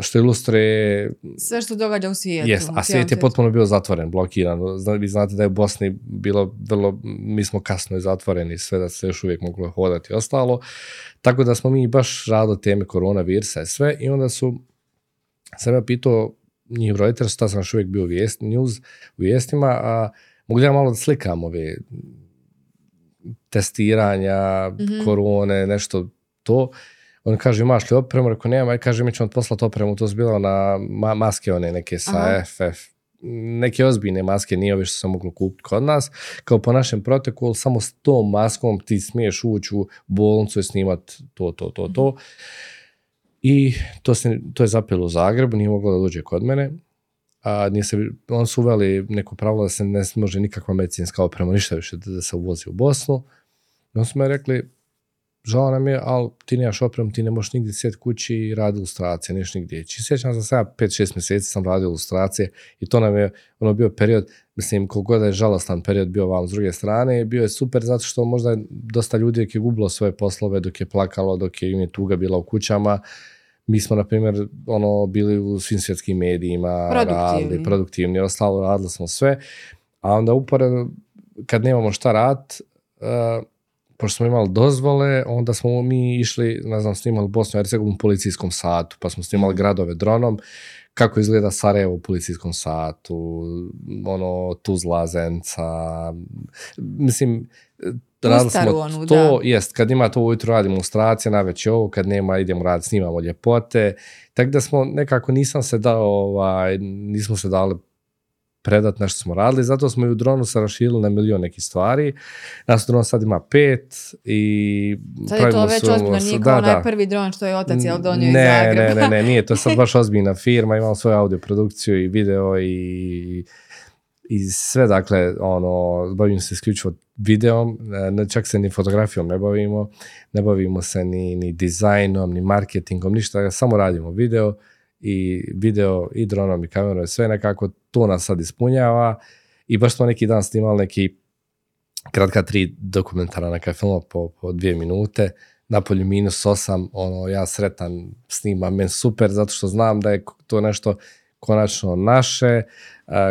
što ilustruje Sve što događa u svijetu. Jest, a svijet je potpuno bio zatvoren, blokiran. Zna, vi znate da je u Bosni bilo vrlo, mi smo kasno i zatvoreni, sve da se još uvijek moglo hodati i ostalo. Tako da smo mi baš radili teme koronavirusa i sve i onda su, sam ja pitao njih Reuters, tad sam još uvijek bio u vijest, news, u vijestima, a mogu li ja malo da slikam ove testiranja, Mhm. korone, nešto to. On kaže, imaš li opremu? Rekao, nema. I kaže, mi ćemo ti poslati opremu. To su bilo na ma maske one neke sa Aha. FF. Neke ozbiljne maske, nije ove što se moglo kupiti kod nas. Kao po našem protokolu, samo s tom maskom ti smiješ ući u bolnicu i snimat to, to, to, to. I to, se, to je zapelo u Zagrebu, nije moglo da dođe kod mene. A nije se, on su uveli neko pravilo da se ne može nikakva medicinska oprema, ništa više da, se uvozi u Bosnu. I onda su me rekli, žao nam je, ali ti nemaš opremu, ti ne možeš nigdje sjeti kući i radi ilustracije, neš nigdje ići. I Sjećam se sada 5-6 mjeseci sam radio ilustracije i to nam je ono bio period, mislim, koliko god je žalostan period bio vam s druge strane, bio je super zato što možda je dosta ljudi je gubilo svoje poslove, dok je plakalo, dok je im je tuga bila u kućama, mi smo, na primjer, ono, bili u svim svjetskim medijima, Produktivni. radili, produktivni, ostalo, radili smo sve, a onda uporedo, kad nemamo šta rad, uh, pošto smo imali dozvole, onda smo mi išli, ne znam, snimali Bosnu i Hercegovinu u policijskom satu, pa smo snimali gradove dronom, kako izgleda Sarajevo u policijskom satu, ono, Tuzla, Zenca, mislim, radili smo onu, to, da. jest, kad ima to ujutro radimo ilustracije, navečer ovo, kad nema idemo raditi, snimamo ljepote, tako da smo nekako nisam se dao, ovaj, nismo se dali predat nešto smo radili, zato smo i u dronu se raširili na milion nekih stvari. Nas dron sad ima pet i Sad je to već ozbiljno, nije da, onaj da. prvi dron što je otac jel donio iz ne, Zagreba. Ne, ne, ne, nije, to je sad *laughs* baš ozbiljna firma, imamo svoju audio produkciju i video i, i sve, dakle, ono, bavim se isključivo videom, ne, čak se ni fotografijom ne bavimo, ne bavimo se ni, ni dizajnom, ni marketingom, ništa, samo radimo video i video i dronom i kamerom i sve nekako to nas sad ispunjava. I baš smo neki dan snimali neki kratka tri dokumentara neka filma po, po dvije minute, napolju minus osam, ono, ja sretan snimam, meni super, zato što znam da je to nešto konačno naše,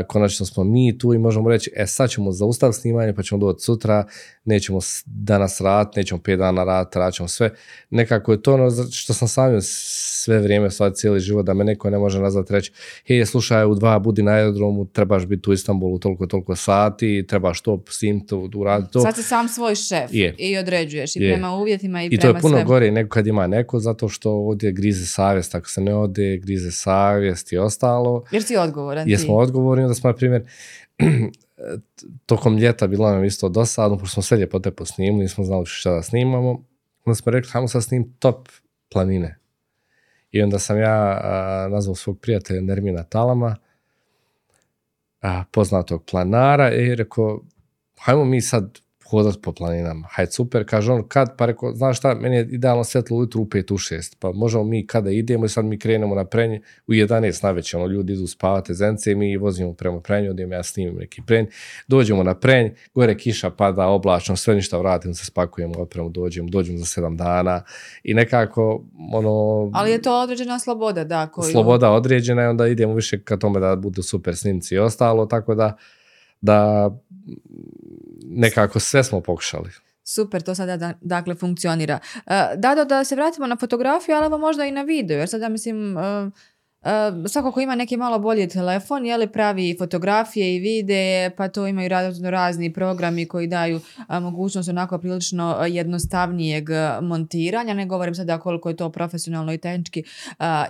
konačno smo mi tu i možemo reći, e sad ćemo zaustaviti snimanje pa ćemo doći sutra, nećemo danas rad, nećemo pet dana rad, radit ćemo sve. Nekako je to ono što sam sam sve vrijeme, sad cijeli život, da me neko ne može nazvati reći, hej, slušaj, u dva budi na aerodromu, trebaš biti u Istanbulu toliko, toliko sati, trebaš to, sim, to, uraditi to. Sad si sam svoj šef Je. i određuješ i Je. prema uvjetima i, I to prema je puno svemu. gore nego kad ima neko, zato što ovdje grize savjest, ako se ne ode, grize savjest i ostalo. Jer si odgovoran Jesmo ti. odgovorni, onda smo, na primjer, *clears throat* tokom ljeta bilo nam isto dosadno, pošto smo sve ljepote posnimili, nismo znali šta da snimamo. Onda smo rekli, hajmo sad snim top planine. I onda sam ja a, nazvao svog prijatelja Nermina Talama, a, poznatog planara, i rekao, hajmo mi sad hodat po planinama. Hajde, super, kaže on, kad, pa rekao, znaš šta, meni je idealno svetlo ujutru u 5 u 6, pa možemo mi kada idemo i sad mi krenemo na prenje u 11 na već, ono, ljudi idu spavati zence i mi vozimo prema prenju, odem ja snimim neki prenj, dođemo na prenj, gore kiša pada, oblačno, sve ništa vratimo se, spakujemo opremu, dođemo, dođemo za 7 dana i nekako, ono... Ali je to određena sloboda, da, koju... Sloboda određena i onda idemo više ka tome da budu super snimci i ostalo, tako da da nekako sve smo pokušali. Super, to sada da- dakle funkcionira. E, Dado, da se vratimo na fotografiju, ali možda i na video, jer sada mislim, e, svako ko ima neki malo bolji telefon, je li pravi fotografije i videe, pa to imaju razno razni programi koji daju mogućnost onako prilično jednostavnijeg montiranja, ne govorim sada koliko je to profesionalno i tehnički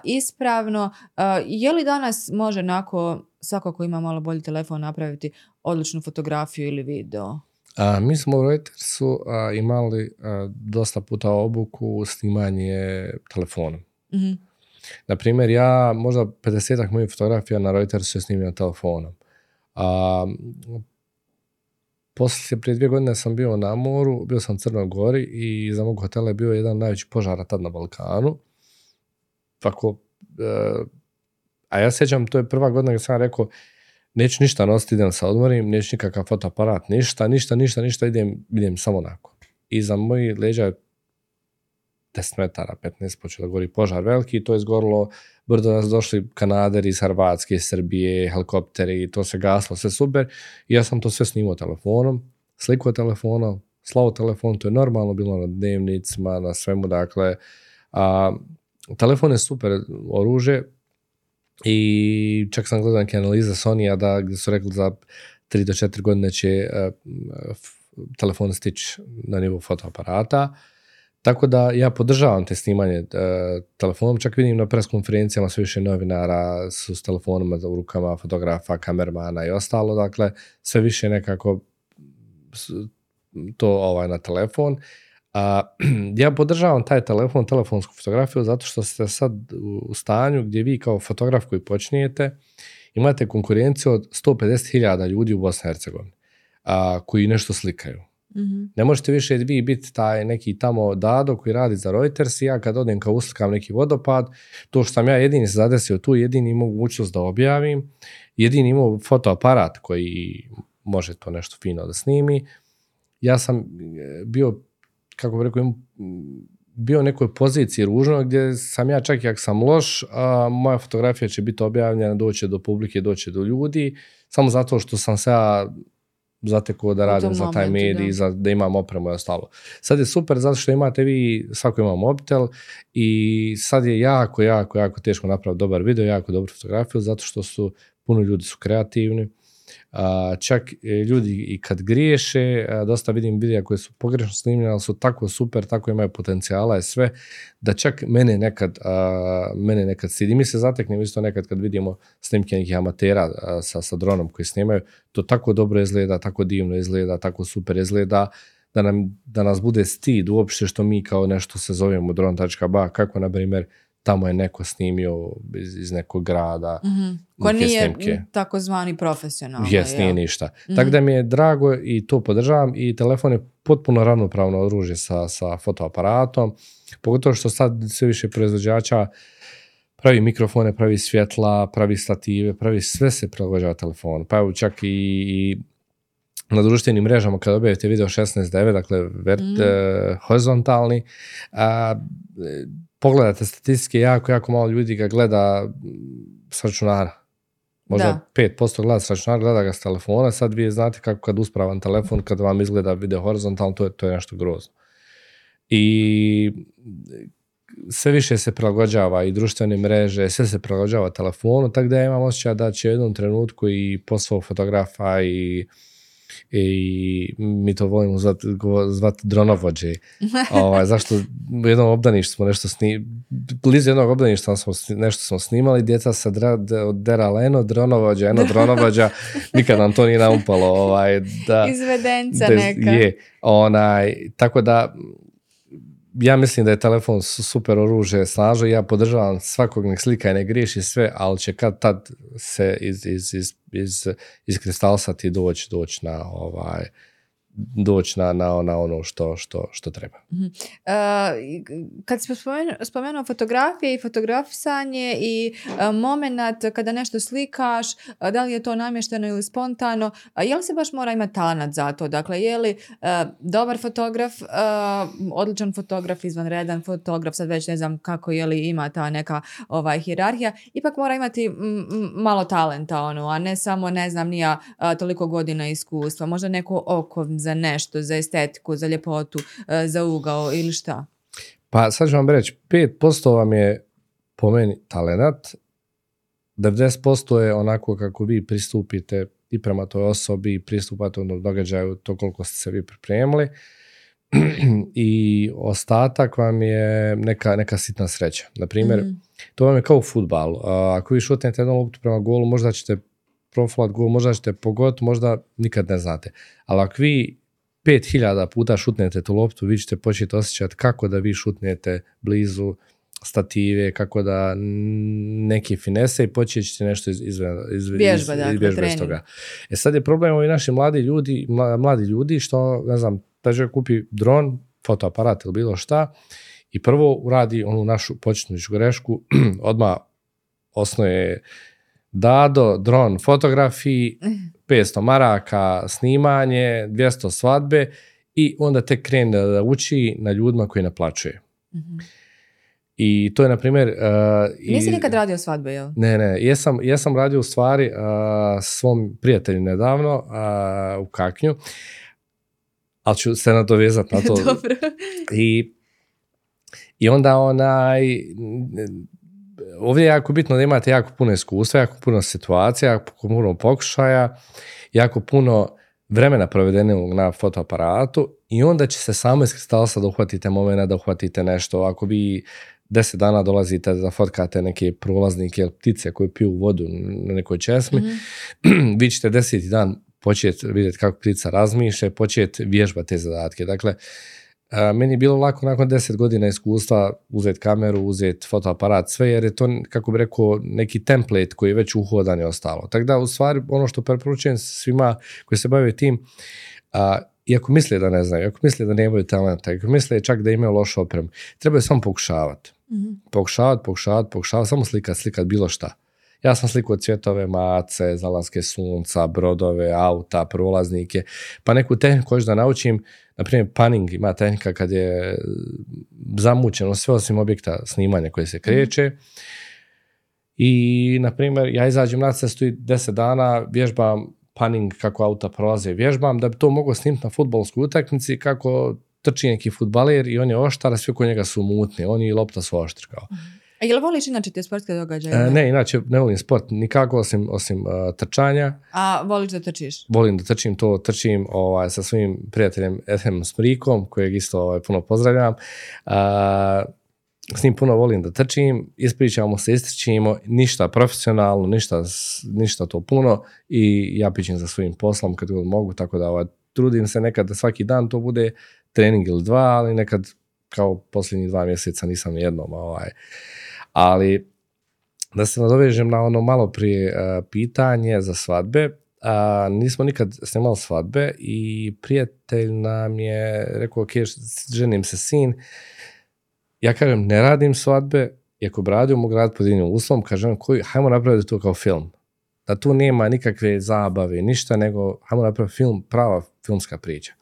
ispravno. Je li danas može onako svako ko ima malo bolji telefon napraviti odličnu fotografiju ili video? A, mi smo u Reutersu a, imali a, dosta puta obuku snimanje telefonom. Mhm. Na primjer, ja možda 50 mojih fotografija na Reutersu je snimio telefonom. A, poslije, prije dvije godine sam bio na moru, bio sam u Crnoj Gori i za mog hotela je bio jedan najveći požara tad na Balkanu. Tako, e, a ja sjećam, to je prva godina kad sam rekao, neću ništa nositi, idem sa odmorim, neću nikakav fotoaparat, ništa, ništa, ništa, ništa, idem, idem samo onako. I za moji leđa je 10 metara, 15, počeo da gori požar veliki, to je izgorilo, brdo nas došli kanaderi iz Hrvatske, Srbije, helikopteri, to se gaslo, sve super. I ja sam to sve snimao telefonom, slikao telefonom, slao telefon, to je normalno bilo na dnevnicima, na svemu, dakle, a, telefon je super oružje i čak sam gledao neke analize Sony-a da, su rekli za 3 do 4 godine će uh, telefon stići na nivu fotoaparata. Tako da ja podržavam te snimanje uh, telefonom, čak vidim na pres konferencijama sve više novinara su s telefonima u rukama, fotografa, kamermana i ostalo, dakle sve više nekako to ovaj na telefon. A, *clears throat* ja podržavam taj telefon, telefonsku fotografiju, zato što ste sad u stanju gdje vi kao fotograf koji počinjete, imate konkurenciju od 150.000 ljudi u Bosni i Hercegovini koji nešto slikaju. Mhm. Ne možete više vi biti taj neki tamo dado koji radi za Reuters i ja kad odem kao uslikam neki vodopad, to što sam ja jedini zadesio tu, jedini imao mogućnost da objavim, jedini imao fotoaparat koji može to nešto fino da snimi. Ja sam e, bio, kako bih rekao, bio u nekoj poziciji ružno gdje sam ja čak i ako sam loš, a, moja fotografija će biti objavljena, doće do publike, doće do ljudi, samo zato što sam se ja zatekao da radim za taj momentu, medij, da. za, da imam opremu i ostalo. Sad je super zato što imate vi, svako ima mobitel i sad je jako, jako, jako teško napraviti dobar video, jako dobru fotografiju zato što su, puno ljudi su kreativni. Čak e, ljudi i kad griješe, a, dosta vidim videa koje su pogrešno snimljene, ali su tako super, tako imaju potencijala i sve, da čak mene nekad, mene nekad stidi. Mi se zateknemo isto nekad kad vidimo snimke nekih amatera sa, sa dronom koji snimaju, to tako dobro izgleda, tako divno izgleda, tako super izgleda, da, nam, da nas bude stid uopšte što mi kao nešto se zovemo dron.ba, kako na primjer tamo je neko snimio iz, iz nekog grada, Mhm. Ko nije snimke. takozvani profesionalno. Jes, jel? nije ništa. Mhm. Tako da mi je drago i to podržavam i telefon je potpuno ravnopravno oružje sa, sa fotoaparatom, pogotovo što sad sve više proizvođača pravi mikrofone, pravi svjetla, pravi stative, pravi sve se prilagođava telefonu. Pa evo čak i, i na društvenim mrežama kada objavite video 16.9, dakle vert, Mhm. e, horizontalni, a, e, pogledate statistike, jako, jako malo ljudi ga gleda s računara. Možda Da. 5% gleda s računara, gleda ga s telefona, sad vi znate kako kad uspravan telefon, kad vam izgleda video horizontalno, to je, to je nešto grozno. I sve više se prilagođava i društvene mreže, sve se prilagođava telefonu, tako da ja imam osjećaj da će u jednom trenutku i posao fotografa i i mi to volimo zvat, go- zvat dronovođe. *laughs* ovaj, zašto u jednom obdaništu smo nešto snimali, blizu jednog obdaništa smo sni- nešto smo snimali, djeca se dra, d- derala eno dronovođa, eno *laughs* dronovođa, nikad nam to nije naumpalo. Ovaj, da, Izvedenca neka. Je, onaj, tako da ja mislim da je telefon su- super oružje, snažno, ja podržavam svakog nek slika i ne griješi sve, ali će kad tad se iz, iz, iz, iz, iz doći doći na ovaj doći na, na, na ono što, što, što treba. Uh, kad si spomenuo, spomenuo fotografije i fotografisanje i uh, moment kada nešto slikaš, uh, da li je to namješteno ili spontano, je li se baš mora imati talent za to? Dakle, je li dobar fotograf, odličan fotograf, izvanredan fotograf, sad već ne znam kako je li ima ta neka ovaj, hirarhija, ipak mora imati malo talenta, ono, a ne samo, ne znam, nija toliko godina iskustva, možda neko oko za nešto, za estetiku, za ljepotu, e, za ugao ili šta? Pa sad ću vam reći, 5% vam je po meni talenat, 90% je onako kako vi pristupite i prema toj osobi i pristupate u događaju to koliko ste se vi pripremili *clears throat* i ostatak vam je neka, neka sitna sreća. Na primjer, mm. to vam je kao u futbalu. Ako vi šutnete jednu loptu prema golu, možda ćete profilat gol, možda ćete pogoditi, možda nikad ne znate. Ali ako vi 5000 puta šutnete tu loptu, vi ćete početi osjećati kako da vi šutnete blizu stative, kako da neki finese i početi ćete nešto iz, iz, iz, Vježba, dakle, iz toga. E sad je problem ovi naši mladi ljudi, mladi ljudi što, ne znam, taj kupi dron, fotoaparat ili bilo šta i prvo uradi onu našu početničku grešku, *clears throat* odmah osnoje Dado, dron, fotografiji, 500 maraka, snimanje, 200 svadbe i onda tek krene da uči na ljudima koji naplaćuje. mm I to je, na primjer... Uh, Nisi nikad radio svadbe, jel? Ne, ne. Jesam, jesam radio u stvari uh, svom prijatelju nedavno uh, u Kaknju, ali ću se nadovezati na to. *laughs* Dobro. I, I onda onaj ovdje je jako bitno da imate jako puno iskustva, jako puno situacija, jako puno pokušaja, jako puno vremena provedenog na fotoaparatu i onda će se samo iskristalisati da uhvatite momena, da uhvatite nešto. Ako vi deset dana dolazite da fotkate neke prolaznike ili ptice koje piju vodu na nekoj česmi, mm-hmm. *clears throat* vi ćete deseti dan početi vidjeti kako ptica razmišlja, početi vježbati te zadatke. Dakle, meni je bilo lako nakon deset godina iskustva uzeti kameru, uzeti fotoaparat, sve jer je to, kako bi rekao, neki template koji je već uhodan i ostalo. Tako da, u stvari, ono što preporučujem svima koji se bave tim, a, iako misle da ne znaju, ako misle da nemaju talenta, ako misle čak da imaju lošu opremu, trebaju samo pokušavati. Mm-hmm. Pokušavati, pokušavati, pokušavati, samo slikat, slikat bilo šta. Ja sam slikao cvjetove mace, zalaske sunca, brodove, auta, prolaznike, pa neku tehniku koju da naučim, na primjer panning ima tehnika kad je zamućeno sve osim objekta snimanja koje se kreće. I, na primjer, ja izađem na cestu i deset dana vježbam panning kako auta prolaze. Vježbam, da bi to mogao snimiti na futbolskoj utakmici kako trči neki futbaler i on je oštar, a sve kod njega su mutni, oni i lopta su oštri kao. A jel voliš inače te sportske događaje? E, ne, inače ne volim sport nikako osim, osim uh, trčanja. A voliš da trčiš? Volim da trčim to, trčim ovaj, sa svojim prijateljem Ethem Smrikom, kojeg isto ovaj, puno pozdravljam. Uh, s njim puno volim da trčim, ispričamo se, istričimo, ništa profesionalno, ništa, ništa to puno i ja pićem za svojim poslom kad god mogu, tako da ovaj, trudim se nekad da svaki dan to bude trening ili dva, ali nekad kao posljednjih dva mjeseca nisam jednom ovaj, ali da se nadovežem na ono malo prije uh, pitanje za svadbe, uh, nismo nikad snimali svadbe i prijatelj nam je rekao, ok, ženim se sin, ja kažem, ne radim svadbe, i ako bi radio, mogu raditi pod jednim uslovom, kažem, koji, hajmo napraviti to kao film. Da tu nema nikakve zabave, ništa, nego hajmo napraviti film, prava filmska priča.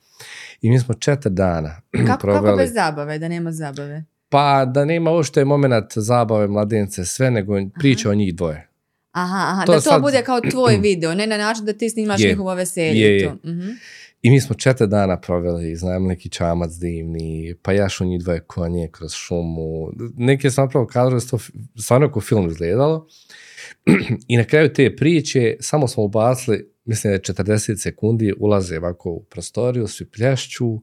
I mi smo četiri dana *clears throat* kako, proveli. Kako bez zabave, da nema zabave? Pa da nema uopšte moment zabave mladence, sve, nego priča o njih dvoje. Aha, aha. da to bude kao tvoj *clears throat* video, ne na način da ti snimaš je, njihovo veselje. Je, je. Mhm. I mi smo četiri dana proveli, znam neki čamac divni, pa jaš u njih dvoje konje kroz šumu. Neke sam napravo kadrove, to stvarno kao film izgledalo. *clears throat* I na kraju te priče samo smo ubacili, mislim da je 40 sekundi, ulaze ovako u prostoriju, svi plješću,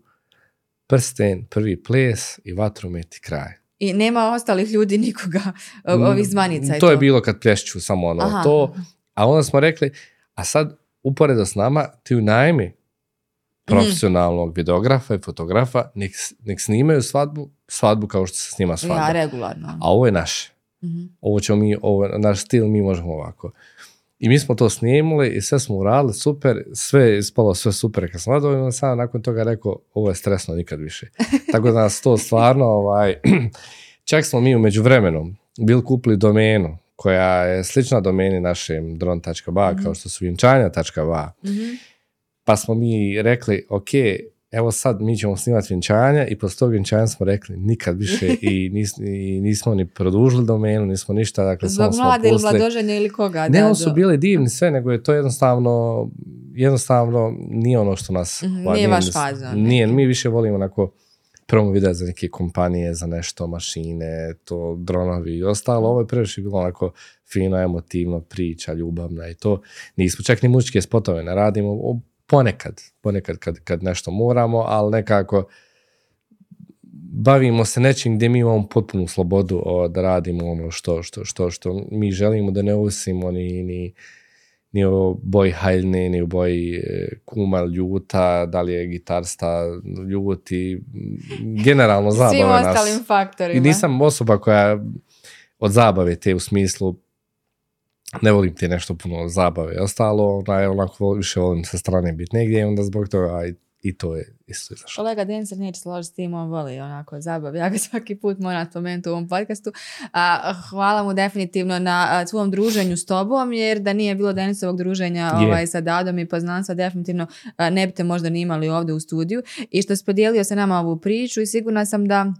prsten, prvi ples i vatromet i kraj. I nema ostalih ljudi nikoga, ovih zvanica. To, to je bilo kad plješću samo ono Aha. to. A onda smo rekli, a sad uporedo s nama ti u najmi profesionalnog videografa i fotografa nek, nek snimaju svadbu, svadbu kao što se snima svadba. Ja, regularno. A ovo je naše. mm Ovo ćemo mi, ovo, naš stil mi možemo ovako. I mi smo to snimili i sve smo uradili super, sve je ispalo sve super. Kad sam zadovoljno sam nakon toga rekao, ovo je stresno nikad više. *laughs* Tako da nas to stvarno, ovaj, *clears throat* čak smo mi u međuvremenu bili kupili domenu koja je slična domeni našem dron.ba Mhm. kao što su vjenčanja.ba. Pa smo mi rekli, ok, evo sad mi ćemo snimati vjenčanja i posle tog vjenčanja smo rekli nikad više *laughs* i, nis, i nismo ni produžili domenu, nismo ništa, dakle Zbog samo mlade ili mladoženje ili koga? Ne, oni su bili divni sve, nego je to jednostavno, jednostavno nije ono što nas... Mhm, ovaj, nije vaš nas- fazon Nije, mi više volimo onako promo videa za neke kompanije, za nešto, mašine, to dronovi i ostalo. Ovo je previše bilo onako fino, emotivno, priča, ljubavna i to. Nismo čak ni muzičke spotove ne radimo, ponekad, ponekad kad, kad nešto moramo, ali nekako bavimo se nečim gdje mi imamo potpunu slobodu o, da radimo ono što, što, što, što mi želimo, da ne ovisimo ni, ni, ni o boji haljne, ni o boji e, kuma ljuta, da li je gitarsta ljuti, generalno zabava Svim nas. ostalim faktorima. I nisam osoba koja od zabave te u smislu ne volim ti nešto puno zabave. Ostalo, onaj, onako više volim sa strane biti negdje i onda zbog toga aj, i to je isto izašlo. Kolega Denser neće složiti s tim, on voli onako zabav. Ja ga *laughs* svaki put moram spomenuti u ovom podcastu. A, hvala mu definitivno na svom druženju s tobom, jer da nije bilo Denisovog druženja Je. ovaj, sa Dadom i poznanstva, definitivno a, ne biste možda ni imali ovdje u studiju. I što si podijelio sa nama ovu priču i sigurna sam da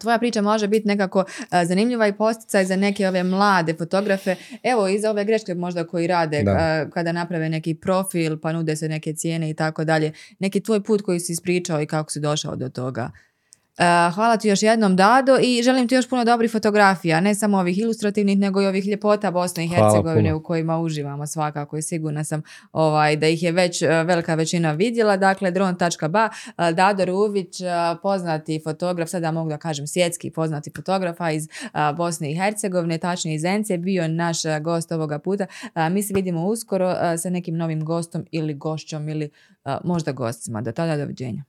Tvoja priča može biti nekako a, zanimljiva i posticaj za neke ove mlade fotografe. Evo, i za ove greške možda koji rade Da. a, kada naprave neki profil, pa nude se neke cijene i tako dalje. Neki tvoj put koji si ispričao i kako si došao do toga. A, hvala ti još jednom, Dado, i želim ti još puno dobrih fotografija, ne samo ovih ilustrativnih, nego i ovih ljepota Bosne i Hercegovine u kojima uživamo svakako i sigurna sam ovaj, da ih je već e, velika većina vidjela. Dakle, dron.ba, e, Dado Ruvić, poznati fotograf, sada mogu da kažem svjetski poznati fotografa iz Bosne i Hercegovine, tačnije iz Ence, bio naš gost ovoga puta. Mi se vidimo uskoro sa nekim novim gostom ili gošćom ili možda gostima. Do tada, doviđenja.